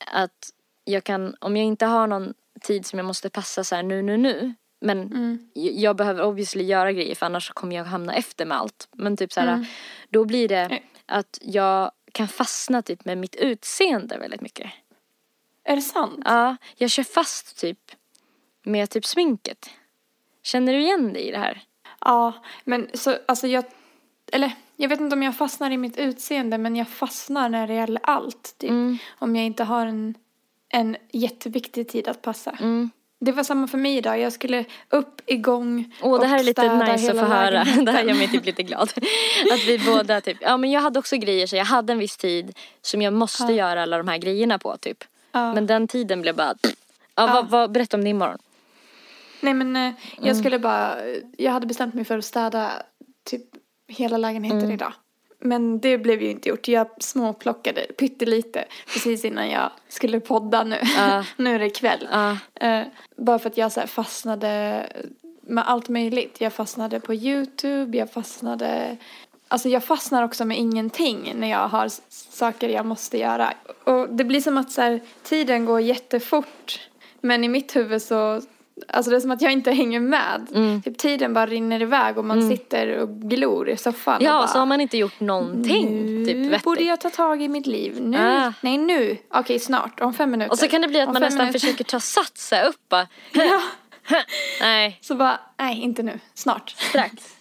att jag kan, om jag inte har någon tid som jag måste passa så här nu, nu, nu. Men Mm. jag behöver obviously göra grejer för annars kommer jag hamna efter med allt. Men typ så här, då blir det Mm. att jag kan fastna typ med mitt utseende väldigt mycket. Är det sant? Ja, jag kör fast typ med typ sminket. Känner du igen dig i det här? Ja, men så alltså jag, eller jag vet inte om jag fastnar i mitt utseende men jag fastnar när det gäller allt. Typ. Mm. Om jag inte har en, en jätteviktig tid att passa. Mm. Det var samma för mig idag. Jag skulle upp, igång Åh, det här och är lite nice att få höra. Det här gör mig typ lite glad. Att vi båda typ, ja men jag hade också grejer så jag hade en viss tid som jag måste göra alla de här grejerna på typ. Ja. Men den tiden blev bara, ja, Vad, vad, berätta om din morgon. Nej men eh, jag Mm. skulle bara, jag hade bestämt mig för att städa hela lägenheten Mm. idag. Men det blev ju inte gjort. Jag småplockade pyttelite precis innan jag skulle podda nu. Ja. nu är det kväll. Ja. Eh, bara för att jag så fastnade med allt möjligt. Jag fastnade på YouTube, jag fastnade... Alltså jag fastnar också med ingenting när jag har saker jag måste göra. Och det blir som att så här, tiden går jättefort. Men i mitt huvud så... Alltså det är som att jag inte hänger med. Mm. Typ tiden bara rinner iväg och man sitter och glor i soffan. och Ja, bara, så har man inte gjort någonting nu typ vettigt. borde jag ta tag i mitt liv. Nu. Ah. Nej, nu. Okej, snart. Om fem minuter. Och så kan det bli att Om man nästan minuter. försöker ta sats här upp bara. Ja. Nej, Så bara, nej, inte nu. Snart. strax.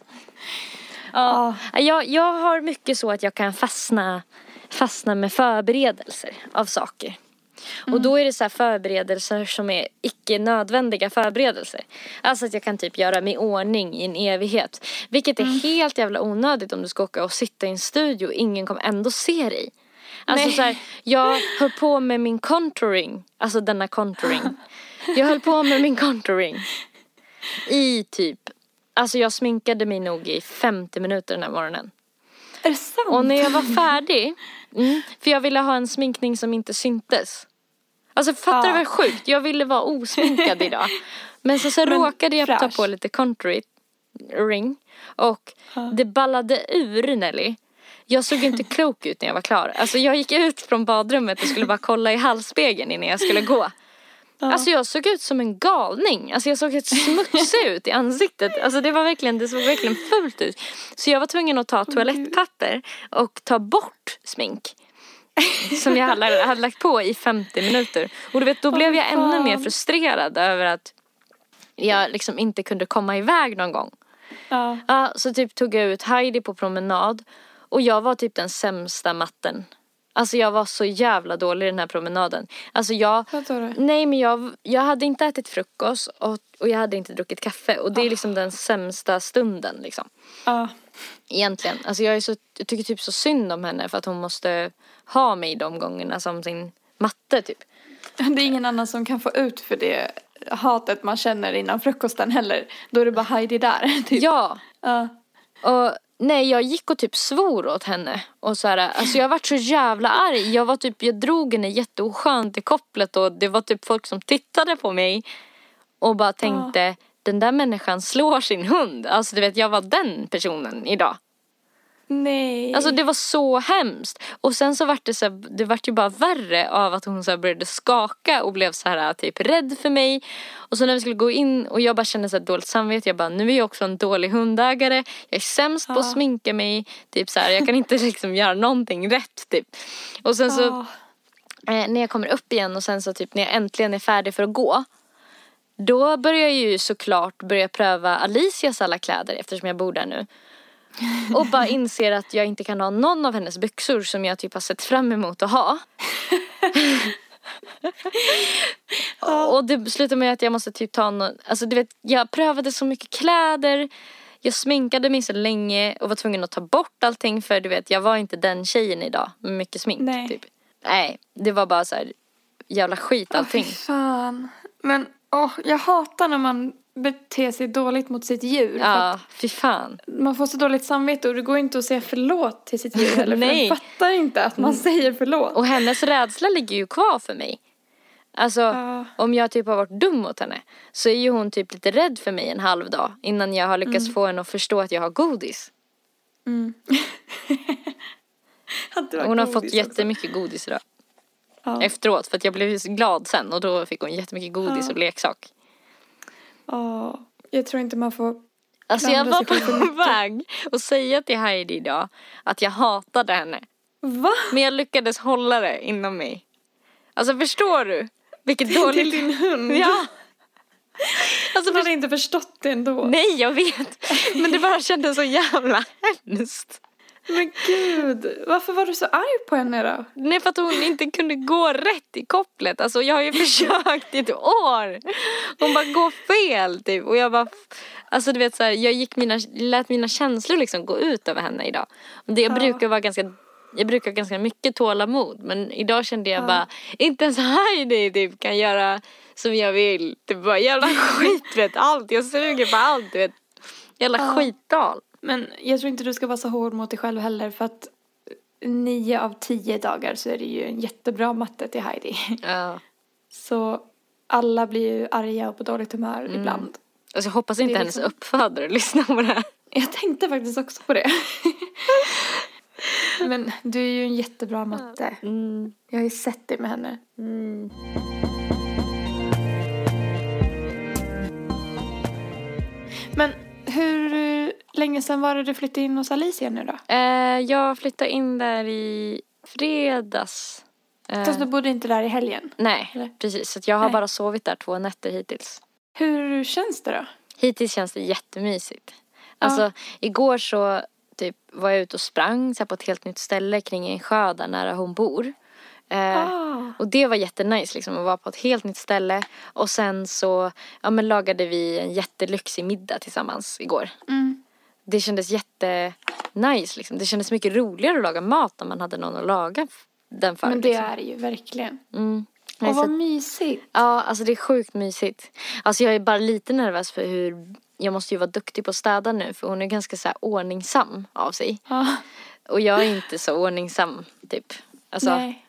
Ja, jag, jag har mycket så att jag kan fastna, fastna med förberedelser av saker. Och då är det så här förberedelser som är icke nödvändiga förberedelser. Alltså att jag kan typ göra mig i ordning i en evighet. Vilket är helt jävla onödigt om du ska åka och sitta i en studio och ingen kommer ändå se dig. Alltså Nej. så här, jag höll på med min contouring, alltså denna contouring. Jag höll på med min contouring i typ, alltså jag sminkade mig nog i 50 minuter den här morgonen. Är det sant? Och när jag var färdig, mm, för jag ville ha en sminkning som inte syntes. Alltså fattar du Ja. vad sjukt? Jag ville vara osminkad idag. Men så, så Men råkade jag ta fräsch. på lite contouring och det ballade ur Nelly. Jag såg inte klok ut när jag var klar. Alltså jag gick ut från badrummet och skulle bara kolla i halsspegeln innan jag skulle gå. Alltså jag såg ut som en galning. Alltså jag såg helt smutsig ut i ansiktet. Alltså det var verkligen, det såg verkligen fult ut. Så jag var tvungen att ta toalettpapper och ta bort smink. Som jag hade, hade lagt på i 50 minuter. Och du vet, då blev jag ännu mer frustrerad över att jag liksom inte kunde komma iväg någon gång. Ja. Ja, så typ tog jag ut Heidi på promenad. Och jag var typ den sämsta matten. Alltså jag var så jävla dålig den här promenaden. Alltså jag... Nej men jag, jag hade inte ätit frukost och, och jag hade inte druckit kaffe. Och det är liksom den sämsta stunden liksom. Ja. Egentligen. Alltså jag, är så, jag tycker typ så synd om henne för att hon måste ha mig de gångerna som sin matte typ. Det är ingen annan som kan få ut för det hatet man känner innan frukosten heller. Då är det bara Heidi där. Typ. Ja. Ja. Och nej, jag gick och typ svor åt henne. Och så här, alltså jag vart så jävla arg. Jag var typ, jag drog henne jätteoskönt i kopplet och det var typ folk som tittade på mig. Och bara tänkte, den där människan slår sin hund. Alltså du vet, jag var den personen idag. Nej. Alltså det var så hemskt. Och sen så vart det så här, det vart ju bara värre av att hon så här började skaka och blev så här typ rädd för mig. Och så när vi skulle gå in och jag bara kände så här dåligt samvete. Jag bara nu är jag också en dålig hundägare. Jag är sämst på att Ja. sminka mig. Typ så här, jag kan inte liksom göra någonting rätt typ. Och sen så Ja. eh, när jag kommer upp igen och sen så typ när jag äntligen är färdig för att gå. Då börjar jag ju såklart börja pröva Alicias alla kläder eftersom jag bor där nu. Och bara inser att jag inte kan ha någon av hennes byxor som jag typ har sett fram emot att ha. Och det slutar med att jag måste typ ta någon, alltså du vet, jag prövade så mycket kläder. Jag sminkade mig så länge och var tvungen att ta bort allting för du vet, jag var inte den tjejen idag med mycket smink. Nej. Typ. Nej, det var bara så här jävla skit Åh, allting. fy fan. Men åh, jag hatar när man beter sig dåligt mot sitt djur. För Ja, fy fan. man får så dåligt samvete och det går inte att säga förlåt till sitt djur heller. För Nej. den fattar inte att man säger förlåt. Och hennes rädsla ligger ju kvar för mig. Alltså Ja. om jag typ har varit dum mot henne så är ju hon typ lite rädd för mig en halv dag innan jag har lyckats få henne att förstå att jag har godis. Var Hon har fått också. jättemycket godis idag. Ja. Efteråt för att jag blev glad sen och då fick hon jättemycket godis Ja. och leksak. Ja, jag tror inte man får Alltså jag var för på väg att säga till Heidi idag att jag hatade henne. Va? Men jag lyckades hålla det inom mig. Alltså förstår du? Vilket dåligt... Till din hund? Ja. Alltså, Hon hade inte förstått det ändå. Nej, jag vet. Men det bara kändes så jävla hemskt. Men gud, varför var du så arg på henne då? Nej, för att hon inte kunde gå rätt i kopplet. Alltså, jag har ju försökt i ett år. Hon bara går fel, typ. Och jag bara... Alltså du vet så här, jag gick mina, lät mina känslor liksom gå ut över henne idag. Och det, jag Ja. brukar vara ganska jag brukar ha ganska mycket tålamod men idag kände jag Ja. bara inte ens Heidi typ kan göra som jag vill. Typ bara jävla skit vet allt. Jag suger på allt vet. Jävla Ja. skitdal. Men jag tror inte du ska vara så hård mot dig själv heller för att nio av tio dagar så är det ju en jättebra matte till Heidi. Ja. Så alla blir ju arga och på dåligt humör ibland. Alltså, jag hoppas inte hennes liksom- uppfödare lyssnar på det här. Jag tänkte faktiskt också på det. Men du är ju en jättebra matte. Mm. Jag har ju sett det med henne. Mm. Men hur länge sedan var det du flyttade in hos Alicia nu då? Eh, jag flyttade in där i fredags. Eh, Fast du bodde inte där i helgen. nej, eller? precis. Så jag har Nej. bara sovit där två nätter hittills. Hur känns det då? Hittills känns det jättemysigt. Alltså igår så typ var jag ute och sprang så på ett helt nytt ställe kring en sjö där nära hon bor. Eh, Ah. Och det var jättenice liksom att vara på ett helt nytt ställe. Och sen så ja, men lagade vi en jättelyxig middag tillsammans igår. Mm. Det kändes jättenice liksom. Det kändes mycket roligare att laga mat när man hade någon att laga den för. Men det liksom. är det ju verkligen. Mm. Och så vad mysigt. Ja, alltså det är sjukt mysigt. Alltså jag är bara lite nervös för hur, jag måste ju vara duktig på att städa nu för hon är ganska så här ordningsam av sig. Ja. Och jag är inte så ordningsam typ. Alltså, Nej.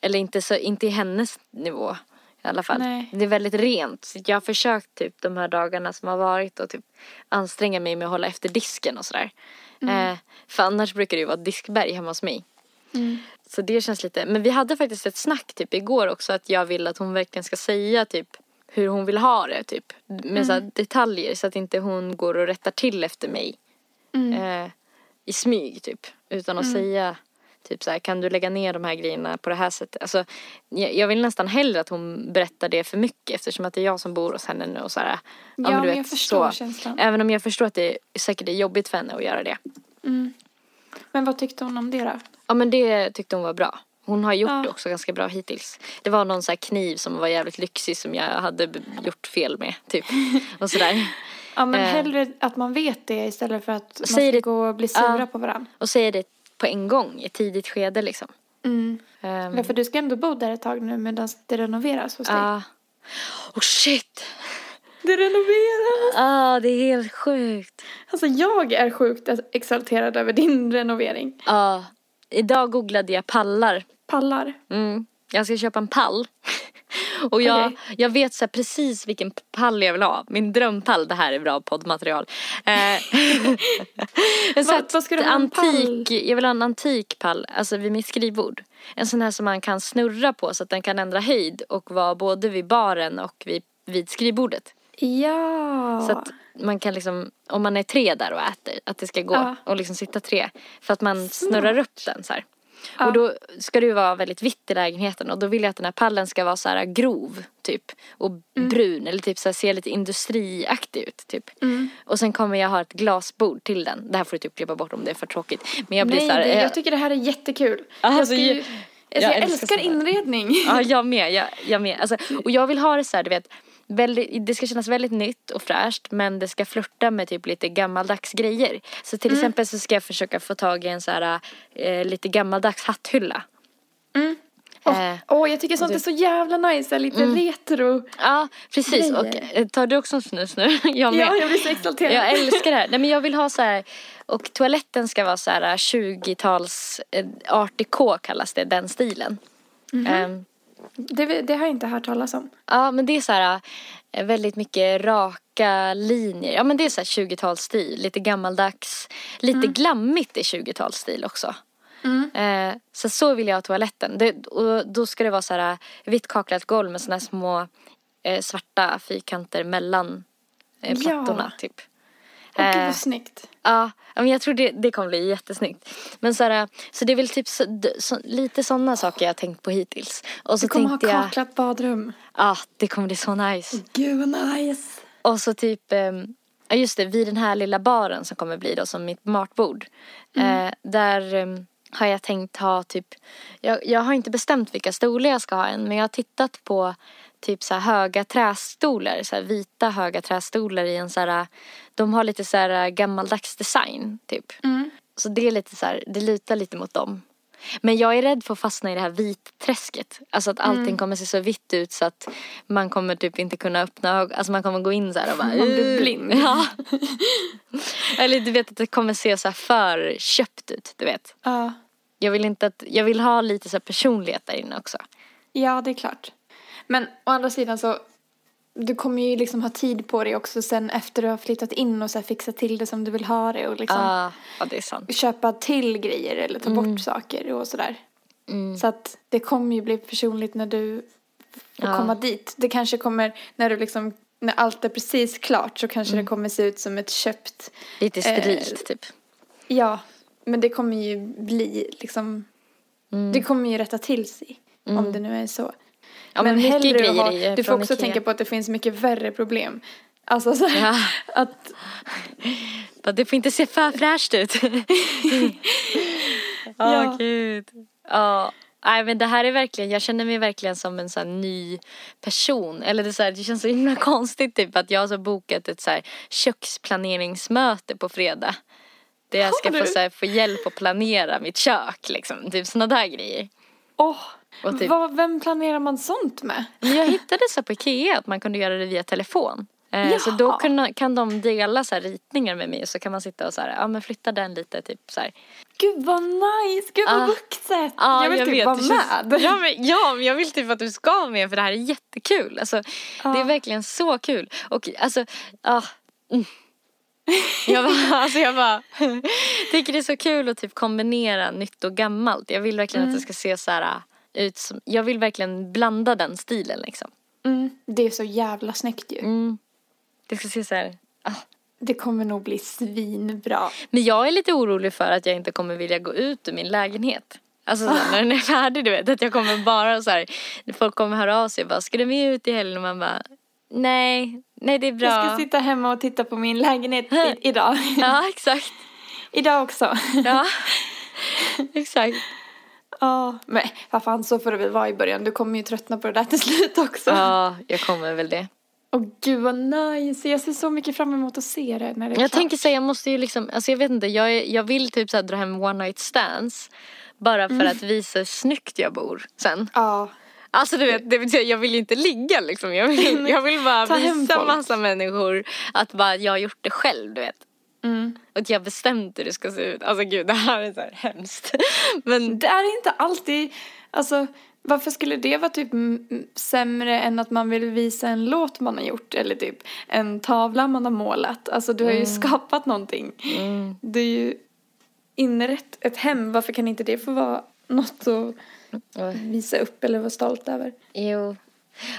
eller inte, så, inte i hennes nivå i alla fall. Nej. Det är väldigt rent. Så jag har försökt typ de här dagarna som har varit och typ anstränga mig med att hålla efter disken och sådär. Eh, för annars brukar det ju vara diskberg hemma hos mig. Mm. Så det känns lite, men vi hade faktiskt ett snack typ igår också att jag vill att hon verkligen ska säga typ hur hon vill ha det typ. Med så här detaljer så att inte hon går och rättar till efter mig. Mm. Eh, I smyg typ. Utan att säga typ så här, kan du lägga ner de här grejerna på det här sättet. Alltså, jag, vill nästan hellre att hon berättar det för mycket eftersom att det är jag som bor hos henne nu och så här. Ja, men jag förstår känslan. Även om jag förstår att det är, säkert är jobbigt för henne att göra det. Mm. Men vad tyckte hon om det då? Ja men det tyckte hon var bra. Hon har gjort Ja. det också ganska bra hittills. Det var någon så här kniv som var jävligt lyxig som jag hade gjort fel med typ. Och sådär. Ja men Eh. hellre att man vet det istället för att man ska det- gå och bli sura Ja. på varandra. Och säger det på en gång i ett tidigt skede liksom. Mm. Ehm, Ja, för du ska ändå bo där ett tag nu medan det renoveras hos dig. Ja. Oh shit! Det renoveras! Ah, det är helt sjukt. Alltså jag är sjukt exalterad över din renovering. Ja. Idag googlade jag pallar. Pallar. Mm. Jag ska köpa en pall. Och jag, Okej. jag vet så precis vilken pall jag vill ha. Min drömpall, det här är bra poddmaterial. Eh, en sån Vad- vad antik, jag vill ha en antik pall, alltså vid mitt skrivbord. En sån här som man kan snurra på så att den kan ändra höjd och vara både vid baren och vid, vid skrivbordet. Ja. Så att man kan liksom, om man är tre där och äter, att det ska gå Ja. och liksom sitta tre. För att man snurrar upp den så här. Ja. Och då ska det ju vara väldigt vitt i lägenheten och då vill jag att den här pallen ska vara så här grov typ. Och Mm. brun eller typ så här, se lite industriaktig ut typ. Mm. Och sen kommer jag ha ett glasbord till den. Det här får du typ klippa bort om det är för tråkigt. Men jag blir Nej, så här, det, eh, jag tycker det här är jättekul. Alltså, jag, ska ju, jag- alltså, jag jag, älskar älskar inredning. Ja, jag med. Jag, jag med. Alltså, och jag vill ha det så här, du vet. Väldigt, det ska kännas väldigt nytt och fräscht men det ska flirta med typ lite gammaldags grejer. Så till exempel så ska jag försöka få tag i en så här eh, lite gammaldags hatthylla. Mm. Åh, Eh, åh, jag tycker sånt du- är så jävla nice, lite retro. Ja, precis. Och Grejer. eh, tar du också en snus nu? Jag med. Ja, jag blir så exalterad. Jag älskar det här. Nej men jag vill ha så här och toaletten ska vara så här 20-tals eh, art déco kallas det, den stilen. Mhm. Ehm, det, det har jag inte hört talas om. Ja, men det är så här eh, väldigt mycket raka linjer. Ja, men det är så här 20-talsstil, lite gammaldags, lite glammigt i 20-talsstil också. Mm. Eh, så så vill jag ha toaletten. Det, och då ska det vara så här vitt kaklat golv med såna här små eh, svarta fyrkanter mellan eh, Ja. plattorna typ. Åh, gud Eh, vad snyggt. Ja, men jag tror det, det kommer bli jättesnyggt. Men så, här, så det är väl typ så, så, lite sådana saker jag har tänkt på hittills. Och så Du kommer ha jag, kaklat badrum. ja det kommer bli så nice. Gud vad nice. Och så typ, ehm, ja just det, vid den här lilla baren som kommer bli då som mitt matbord. Eh, där ehm, har jag tänkt ha typ, jag, jag har inte bestämt vilka stolar jag ska ha än men jag har tittat på typ så här höga trästolar, så här vita höga trästolar i en så här, de har lite så här gammaldags design typ. Så det är lite så här, det lutar lite mot dem. Men jag är rädd för att fastna i det här vitträsket. Alltså att allting kommer se så vitt ut så att man kommer typ inte kunna öppna ögonen. Alltså man kommer gå in så här och bara... Man blir blind. Ja. Eller du vet att det kommer se så här för köpt ut, du vet. Ja. Jag vill inte att, jag vill ha lite så här personlighet där inne också. Ja, det är klart. Men å andra sidan så, du kommer ju liksom ha tid på dig också sen efter du har flyttat in och så fixa till det som du vill ha det och liksom Ja, ja det är sant. köpa till grejer eller ta bort saker och sådär. Så att det kommer ju bli personligt när du får Ja. komma dit. Det kanske kommer, när du liksom, när allt är precis klart så kanske det kommer se ut som ett köpt, Lite Eh, sterilt typ. ja, men det kommer ju bli liksom, det kommer ju rätta till sig om det nu är så. Ja, men mycket hellre grejer ha, Du får också Ikea. tänka på att det finns mycket värre problem. Alltså så Ja. att, Det får inte se för fräscht ut. Ja. gud. Ja. Nej men det här är verkligen, jag känner mig verkligen som en sån ny person. Eller det, så här, det känns så himla konstigt typ att jag har så bokat ett så här köksplaneringsmöte på fredag. Där jag ska få, så här, få hjälp att planera mitt kök liksom. Typ såna där grejer. Åh, Och typ- vad, vem planerar man sånt med? Jag hittade så på Ikea att man kunde göra det via telefon. Eh, Så då kan, kan de dela så ritningar med mig och så kan man sitta och så här, ja men flytta den lite typ så här. Gud vad nice, gud vad Ah. vuxet. Ja, jag vill typ vet, vara med. Ja men, ja, men jag vill typ att du ska vara med för det här är jättekul. Alltså, Det är Ja. verkligen så kul. Och alltså, ja. Mm. Jag bara, alltså jag bara tycker det är så kul att typ kombinera nytt och gammalt. Jag vill verkligen Mm. att det ska se så här äh, ut som, jag vill verkligen blanda den stilen liksom. Mm, det är så jävla snyggt ju. Mm. Det ska se så här, ah. Det kommer nog bli svinbra. Men jag är lite orolig för att jag inte kommer vilja gå ut ur min lägenhet. Alltså så här, när den är färdig du vet, att jag kommer bara så här, folk kommer höra av sig och bara, ska du med ut i helgen? Och man bara, nej, nej det är bra. Jag ska sitta hemma och titta på min lägenhet i, idag. Ja, exakt. idag också. Ja, exakt. Ja, men vad fan så får det väl vara i början. Du kommer ju tröttna på det där till slut också. Ja, jag kommer väl det. Åh gud vad nice. Jag ser så mycket fram emot att se det när det är Jag klart. tänker säga, jag måste ju liksom, alltså jag vet inte, jag, är, jag vill typ så här dra hem one night stands. Bara för att visa hur snyggt jag bor sen. Ja. Alltså du vet, det betyder, jag vill ju inte ligga liksom. Jag vill, jag vill bara visa massa människor att bara jag har gjort det själv, du vet. Mm. Att jag bestämt hur det ska se ut. Alltså gud, det här är så här hemskt. Men Det är inte alltid, alltså varför skulle det vara typ sämre än att man vill visa en låt man har gjort eller typ en tavla man har målat? Alltså du har ju skapat någonting. mm, Det är ju inrätt ett hem, varför kan inte det få vara något att visa upp eller vara stolt över? jo.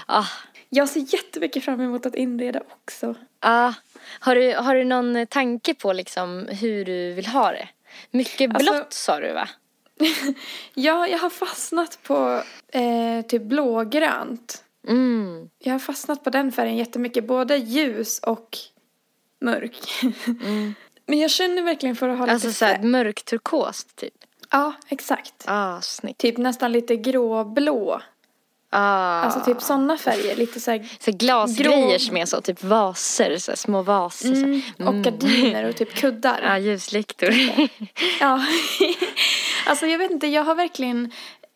Ah, Jag ser jättemycket fram emot att inreda också. ah. Har, du, har du någon tanke på liksom hur du vill ha det? Mycket Alltså- blått sa du va? Ja, jag har fastnat på eh, typ blågrönt. Mm. Jag har fastnat på den färgen jättemycket, både ljus och mörk. Men jag känner verkligen för att ha Alltså lite såhär färg. mörk turkost typ. Ja, exakt. Ah, snyggt. Typ nästan lite gråblå. Ah. Alltså typ sådana färger, lite så här. så glasgrejer grå- som är så, typ vaser, så små vaser. så. Mm, och gardiner och typ kuddar. Ja, ljuslyktor. Ja. alltså jag vet inte, jag har verkligen,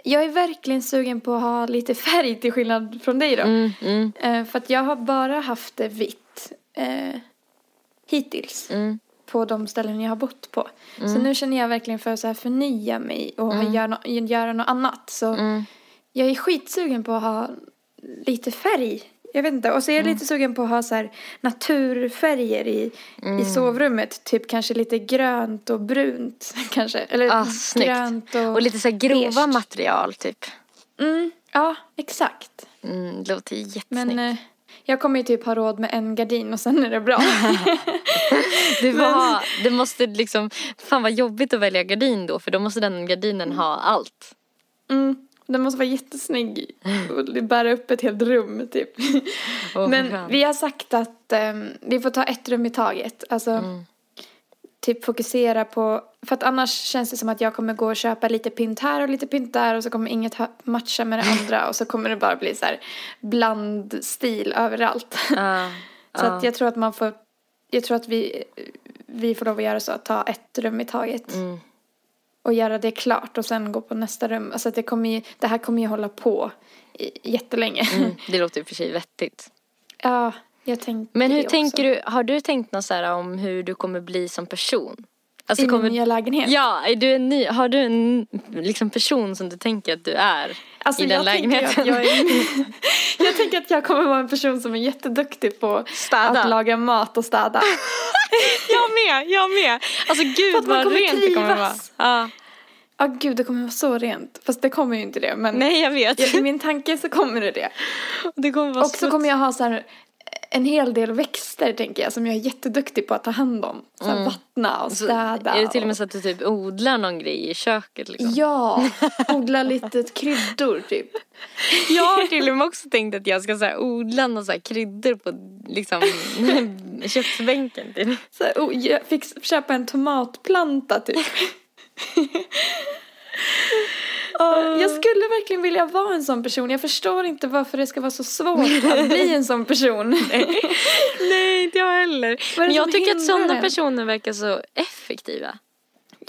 jag är verkligen sugen på att ha lite färg till skillnad från dig då. mm, mm, Eh, för att jag har bara haft det vitt eh, hittills. mm. På de ställen jag har bott på. Så nu känner jag verkligen för att så här förnya mig och göra, no- göra något annat. Så Mm. jag är skitsugen på att ha lite färg. Jag vet inte. Och så är jag Mm. lite sugen på att ha så här naturfärger i, Mm. i sovrummet. Typ kanske lite grönt och brunt kanske. Eller Ah, grönt och... Och lite så här grova beige. material typ. Mm, ja, exakt. Mm, det låter jättesnyggt. Men eh, jag kommer ju typ ha råd med en gardin och sen är det bra. får ha, det måste liksom, fan vad jobbigt att välja gardin då för då måste den gardinen ha allt. mm. Den måste vara jättesnygg och bära upp ett helt rum typ. Åh, Men fan. vi har sagt att ehm, vi får ta ett rum i taget. Alltså Mm. typ fokusera på, för att annars känns det som att jag kommer gå och köpa lite pynt här och lite pynt där och så kommer inget ha- matcha med det andra och så kommer det bara bli så här blandstil överallt. Ja, Så att jag tror att man får, jag tror att vi, vi får lov att göra så, att ta ett rum i taget. Mm. Och göra det klart och sen gå på nästa rum. Alltså att det kommer ju, det här kommer ju hålla på jättelänge. Mm, det låter i och för sig vettigt. Ja, jag tänkte Men hur tänker du, har du tänkt något så här om hur du kommer bli som person? Alltså I kommer, min nya lägenhet? Ja, är du en ny, har du en liksom person som du tänker att du är Alltså, i den jag tänker lägenheten? Att jag, är, jag tänker att jag kommer vara en person som är jätteduktig på Städa. att laga mat och städa. jag med, jag med! Alltså gud vad rent det kommer vara. trivas. Ja. Ja gud, det kommer vara så rent. Fast det kommer ju inte det. Men Nej jag vet. jag, i min tanke så kommer det det. det kommer vara Och så kommer jag ha så här en hel del växter tänker jag som jag är jätteduktig på att ta hand om. Så här, Vattna och Så städa. Är det till och med så att du typ odlar någon grej i köket liksom? Ja, odla lite kryddor typ. Jag har till och med också tänkt att jag ska så här, odla några så här kryddor på liksom köksbänken. Typ. Så här, oh, jag fick köpa en tomatplanta typ. Ja, jag skulle verkligen vilja vara en sån person. Jag förstår inte varför det ska vara så svårt att bli en sån person. Nej, inte jag heller. Men jag tycker att sådana personer verkar så effektiva.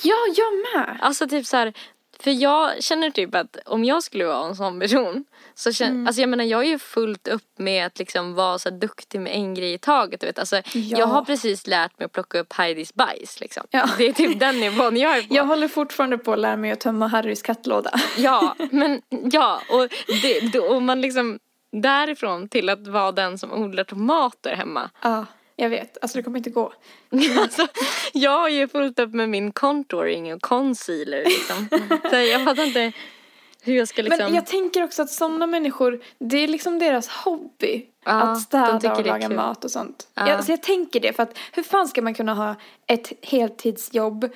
Ja, jag med. Alltså typ så här, för jag känner typ att om jag skulle vara en sån person så känner, Mm. alltså jag menar jag är ju fullt upp med att liksom vara så duktig med en grej i taget. Du vet. Alltså, Ja. Jag har precis lärt mig att plocka upp Heidis bajs liksom. Ja. Det är typ den nivån jag är på. Jag håller fortfarande på att lära mig att tömma Harrys kattlåda. Ja, men ja, och, det, och man liksom därifrån till att vara den som odlar tomater hemma. Ja, jag vet. Alltså det kommer inte gå. Alltså, jag har ju fullt upp med min contouring och concealer liksom. Så jag fattar inte hur jag ska liksom... Men jag tänker också att sådana människor, det är liksom deras hobby. Ja, att städa och laga mat och sånt. Ja. Ja. Alltså jag tänker det, för att hur fan ska man kunna ha ett heltidsjobb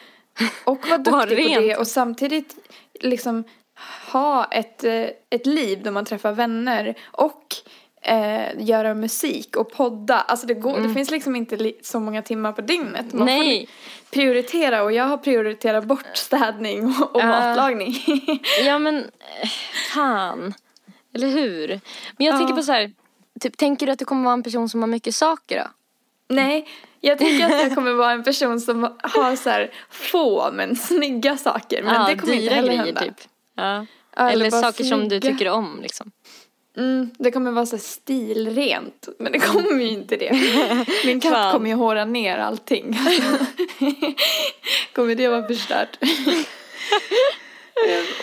och vara Och duktig på rent. det och samtidigt liksom ha ett, eh, ett liv där man träffar vänner och eh, göra musik och podda. Alltså det, går, det finns liksom inte li- så många timmar på dygnet. Man får Mm. Nej. li- prioritera och jag har prioriterat bort städning och, och Ja. matlagning. Ja men, eh, fan. Eller hur? Men jag Ja. tänker på så här, typ, tänker du att du kommer vara en person som har mycket saker då? Nej, jag tänker att jag kommer vara en person som har så här få men snygga saker. Men ja, det kommer inte heller grejer hända. typ. Ja. Ja, Eller, bara saker som du snygga. tycker om liksom. Mm, det kommer vara så stilrent. Men det kommer ju inte det. Min katt Fan. kommer ju håra ner allting. kommer det vara förstört?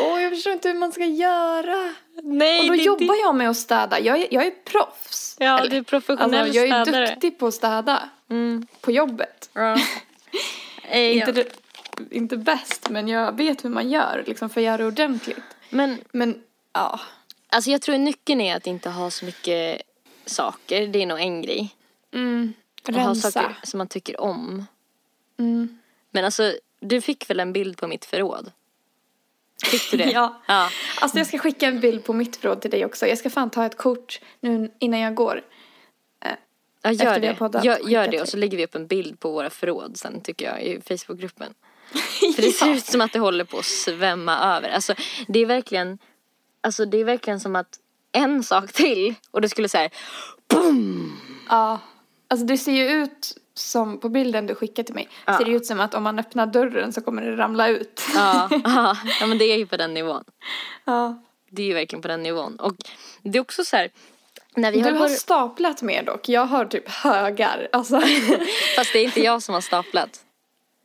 Åh, jag förstår inte hur man ska göra. Nej, Och då det- jobbar det- jag med att städa. Jag är, jag är proffs. Ja, Eller, du är professionell alltså, jag är städare. duktig på att städa. Mm. På jobbet. Ja. Eh, Inte, det, inte bäst, men jag vet hur man gör liksom, för att göra det ordentligt. Men Men ja, alltså jag tror nyckeln är att inte ha så mycket saker. Det är nog en grej. mm, Att ha rensa. saker som man tycker om. Mm. Men alltså, du fick väl en bild på mitt förråd? Fick du det? Ja. ja. Alltså jag ska skicka en bild på mitt förråd till dig också. Jag ska fan ta ett kort nu innan jag går. Ja, Efter gör det. poddat, Gör, gör det och så lägger vi upp en bild på våra förråd sen tycker jag i Facebookgruppen. För det ser ut som att det håller på att svämma över. Alltså det är verkligen, alltså det är verkligen som att en sak till och det skulle säga boom! Ja. Alltså det ser ju ut som på bilden du skickade till mig. Ja. Ser det ut som att om man öppnar dörren så kommer det ramla ut. Ja, ja, ja men det är ju på den nivån. Ja. Det är ju verkligen på den nivån. Och det är också så här, när vi Du har staplat mer dock. Jag har typ högar. Alltså. fast det är inte jag som har staplat.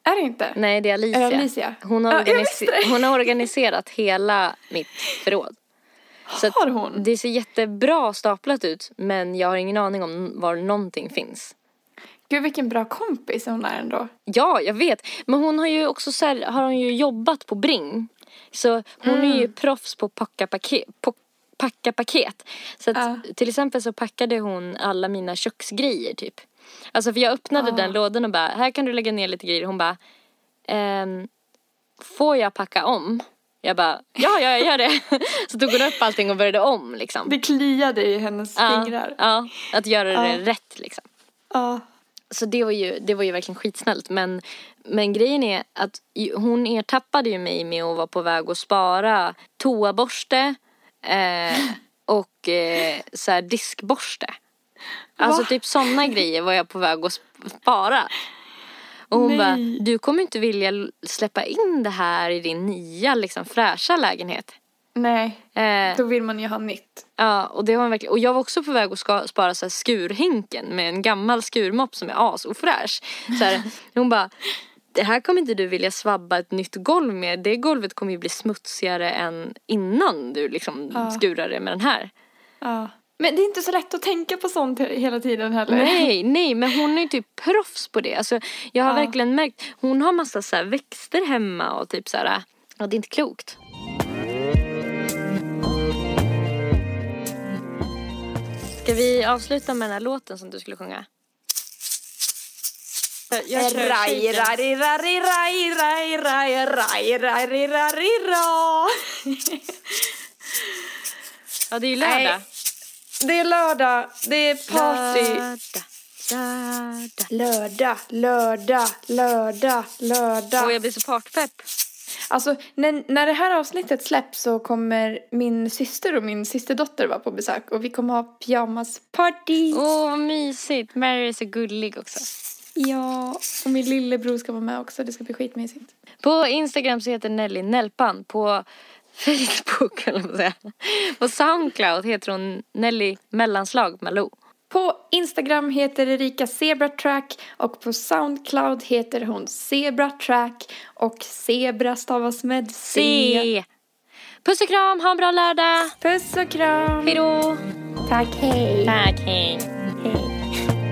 är det inte? Nej, det är Alicia. Är det Alicia? Hon, har Ja, hon har organiserat hela mitt förråd. Så Har hon? Det ser jättebra staplat ut men jag har ingen aning om var någonting finns. Gud vilken bra kompis hon är ändå. Ja, jag vet. Men hon har ju också så här, har hon ju jobbat på Bring. Så hon är Mm. ju proffs på packa paket. På, packa paket. Så att Ja. till exempel så packade hon alla mina köksgrejer typ. Alltså för jag öppnade Ja. den lådan och bara, här kan du lägga ner lite grejer. Hon bara, ehm, får jag packa om? Jag bara, ja, ja, jag gör det. Så tog hon upp allting och började om liksom. Det kliade i hennes ja, fingrar. Ja, att göra det rätt liksom. Ja. Så det var ju, det var ju verkligen skitsnällt. Men, men grejen är att hon ertappade ju mig med att vara på väg att spara toaborste eh, och eh, så här diskborste. Alltså Va? typ sådana grejer var jag på väg att spara. Och hon bara, du kommer inte vilja släppa in det här i din nya liksom fräscha lägenhet. Nej, Eh, då vill man ju ha nytt. ja, och det var verkligen, och jag var också på väg att ska, spara så här skurhinken med en gammal skurmopp som är asofräsch. Så här, hon bara, det här kommer inte du vilja svabba ett nytt golv med. Det golvet kommer ju bli smutsigare än innan du liksom Ja. skurar det med den här. Ja. Men det är inte så lätt att tänka på sånt hela tiden heller. Nej, nej, men hon är ju typ proffs på det. Alltså, jag har ja. verkligen märkt, hon har massa så här växter hemma och typ så här, äh, ja det är inte klokt. Ska vi avsluta med den här låten som du skulle sjunga? Jag kör Ja, det är ju lördag. Det är lördag, det är party. Lördag, lördag. Lördag, lördag, lördag, Och jag blir så partpepp. Alltså när, när det här avsnittet släpps så kommer min syster och min systerdotter vara på besök och vi kommer ha pyjamasparty. Åh, vad mysigt. Mary är så gullig också. Ja, och min lillebror ska vara med också. Det ska bli skitmysigt. På Instagram så heter Nelly Nelpan. På Facebook, eller vad säga. På Soundcloud heter hon Nelly mellanslag Malou. På Instagram heter Erika Zebra Track och på Soundcloud heter hon Zebra Track och Zebra stavas med C. C. Puss och kram, ha en bra lördag. Puss och kram. Hejdå. Tack, hej. Tack, hej. hej.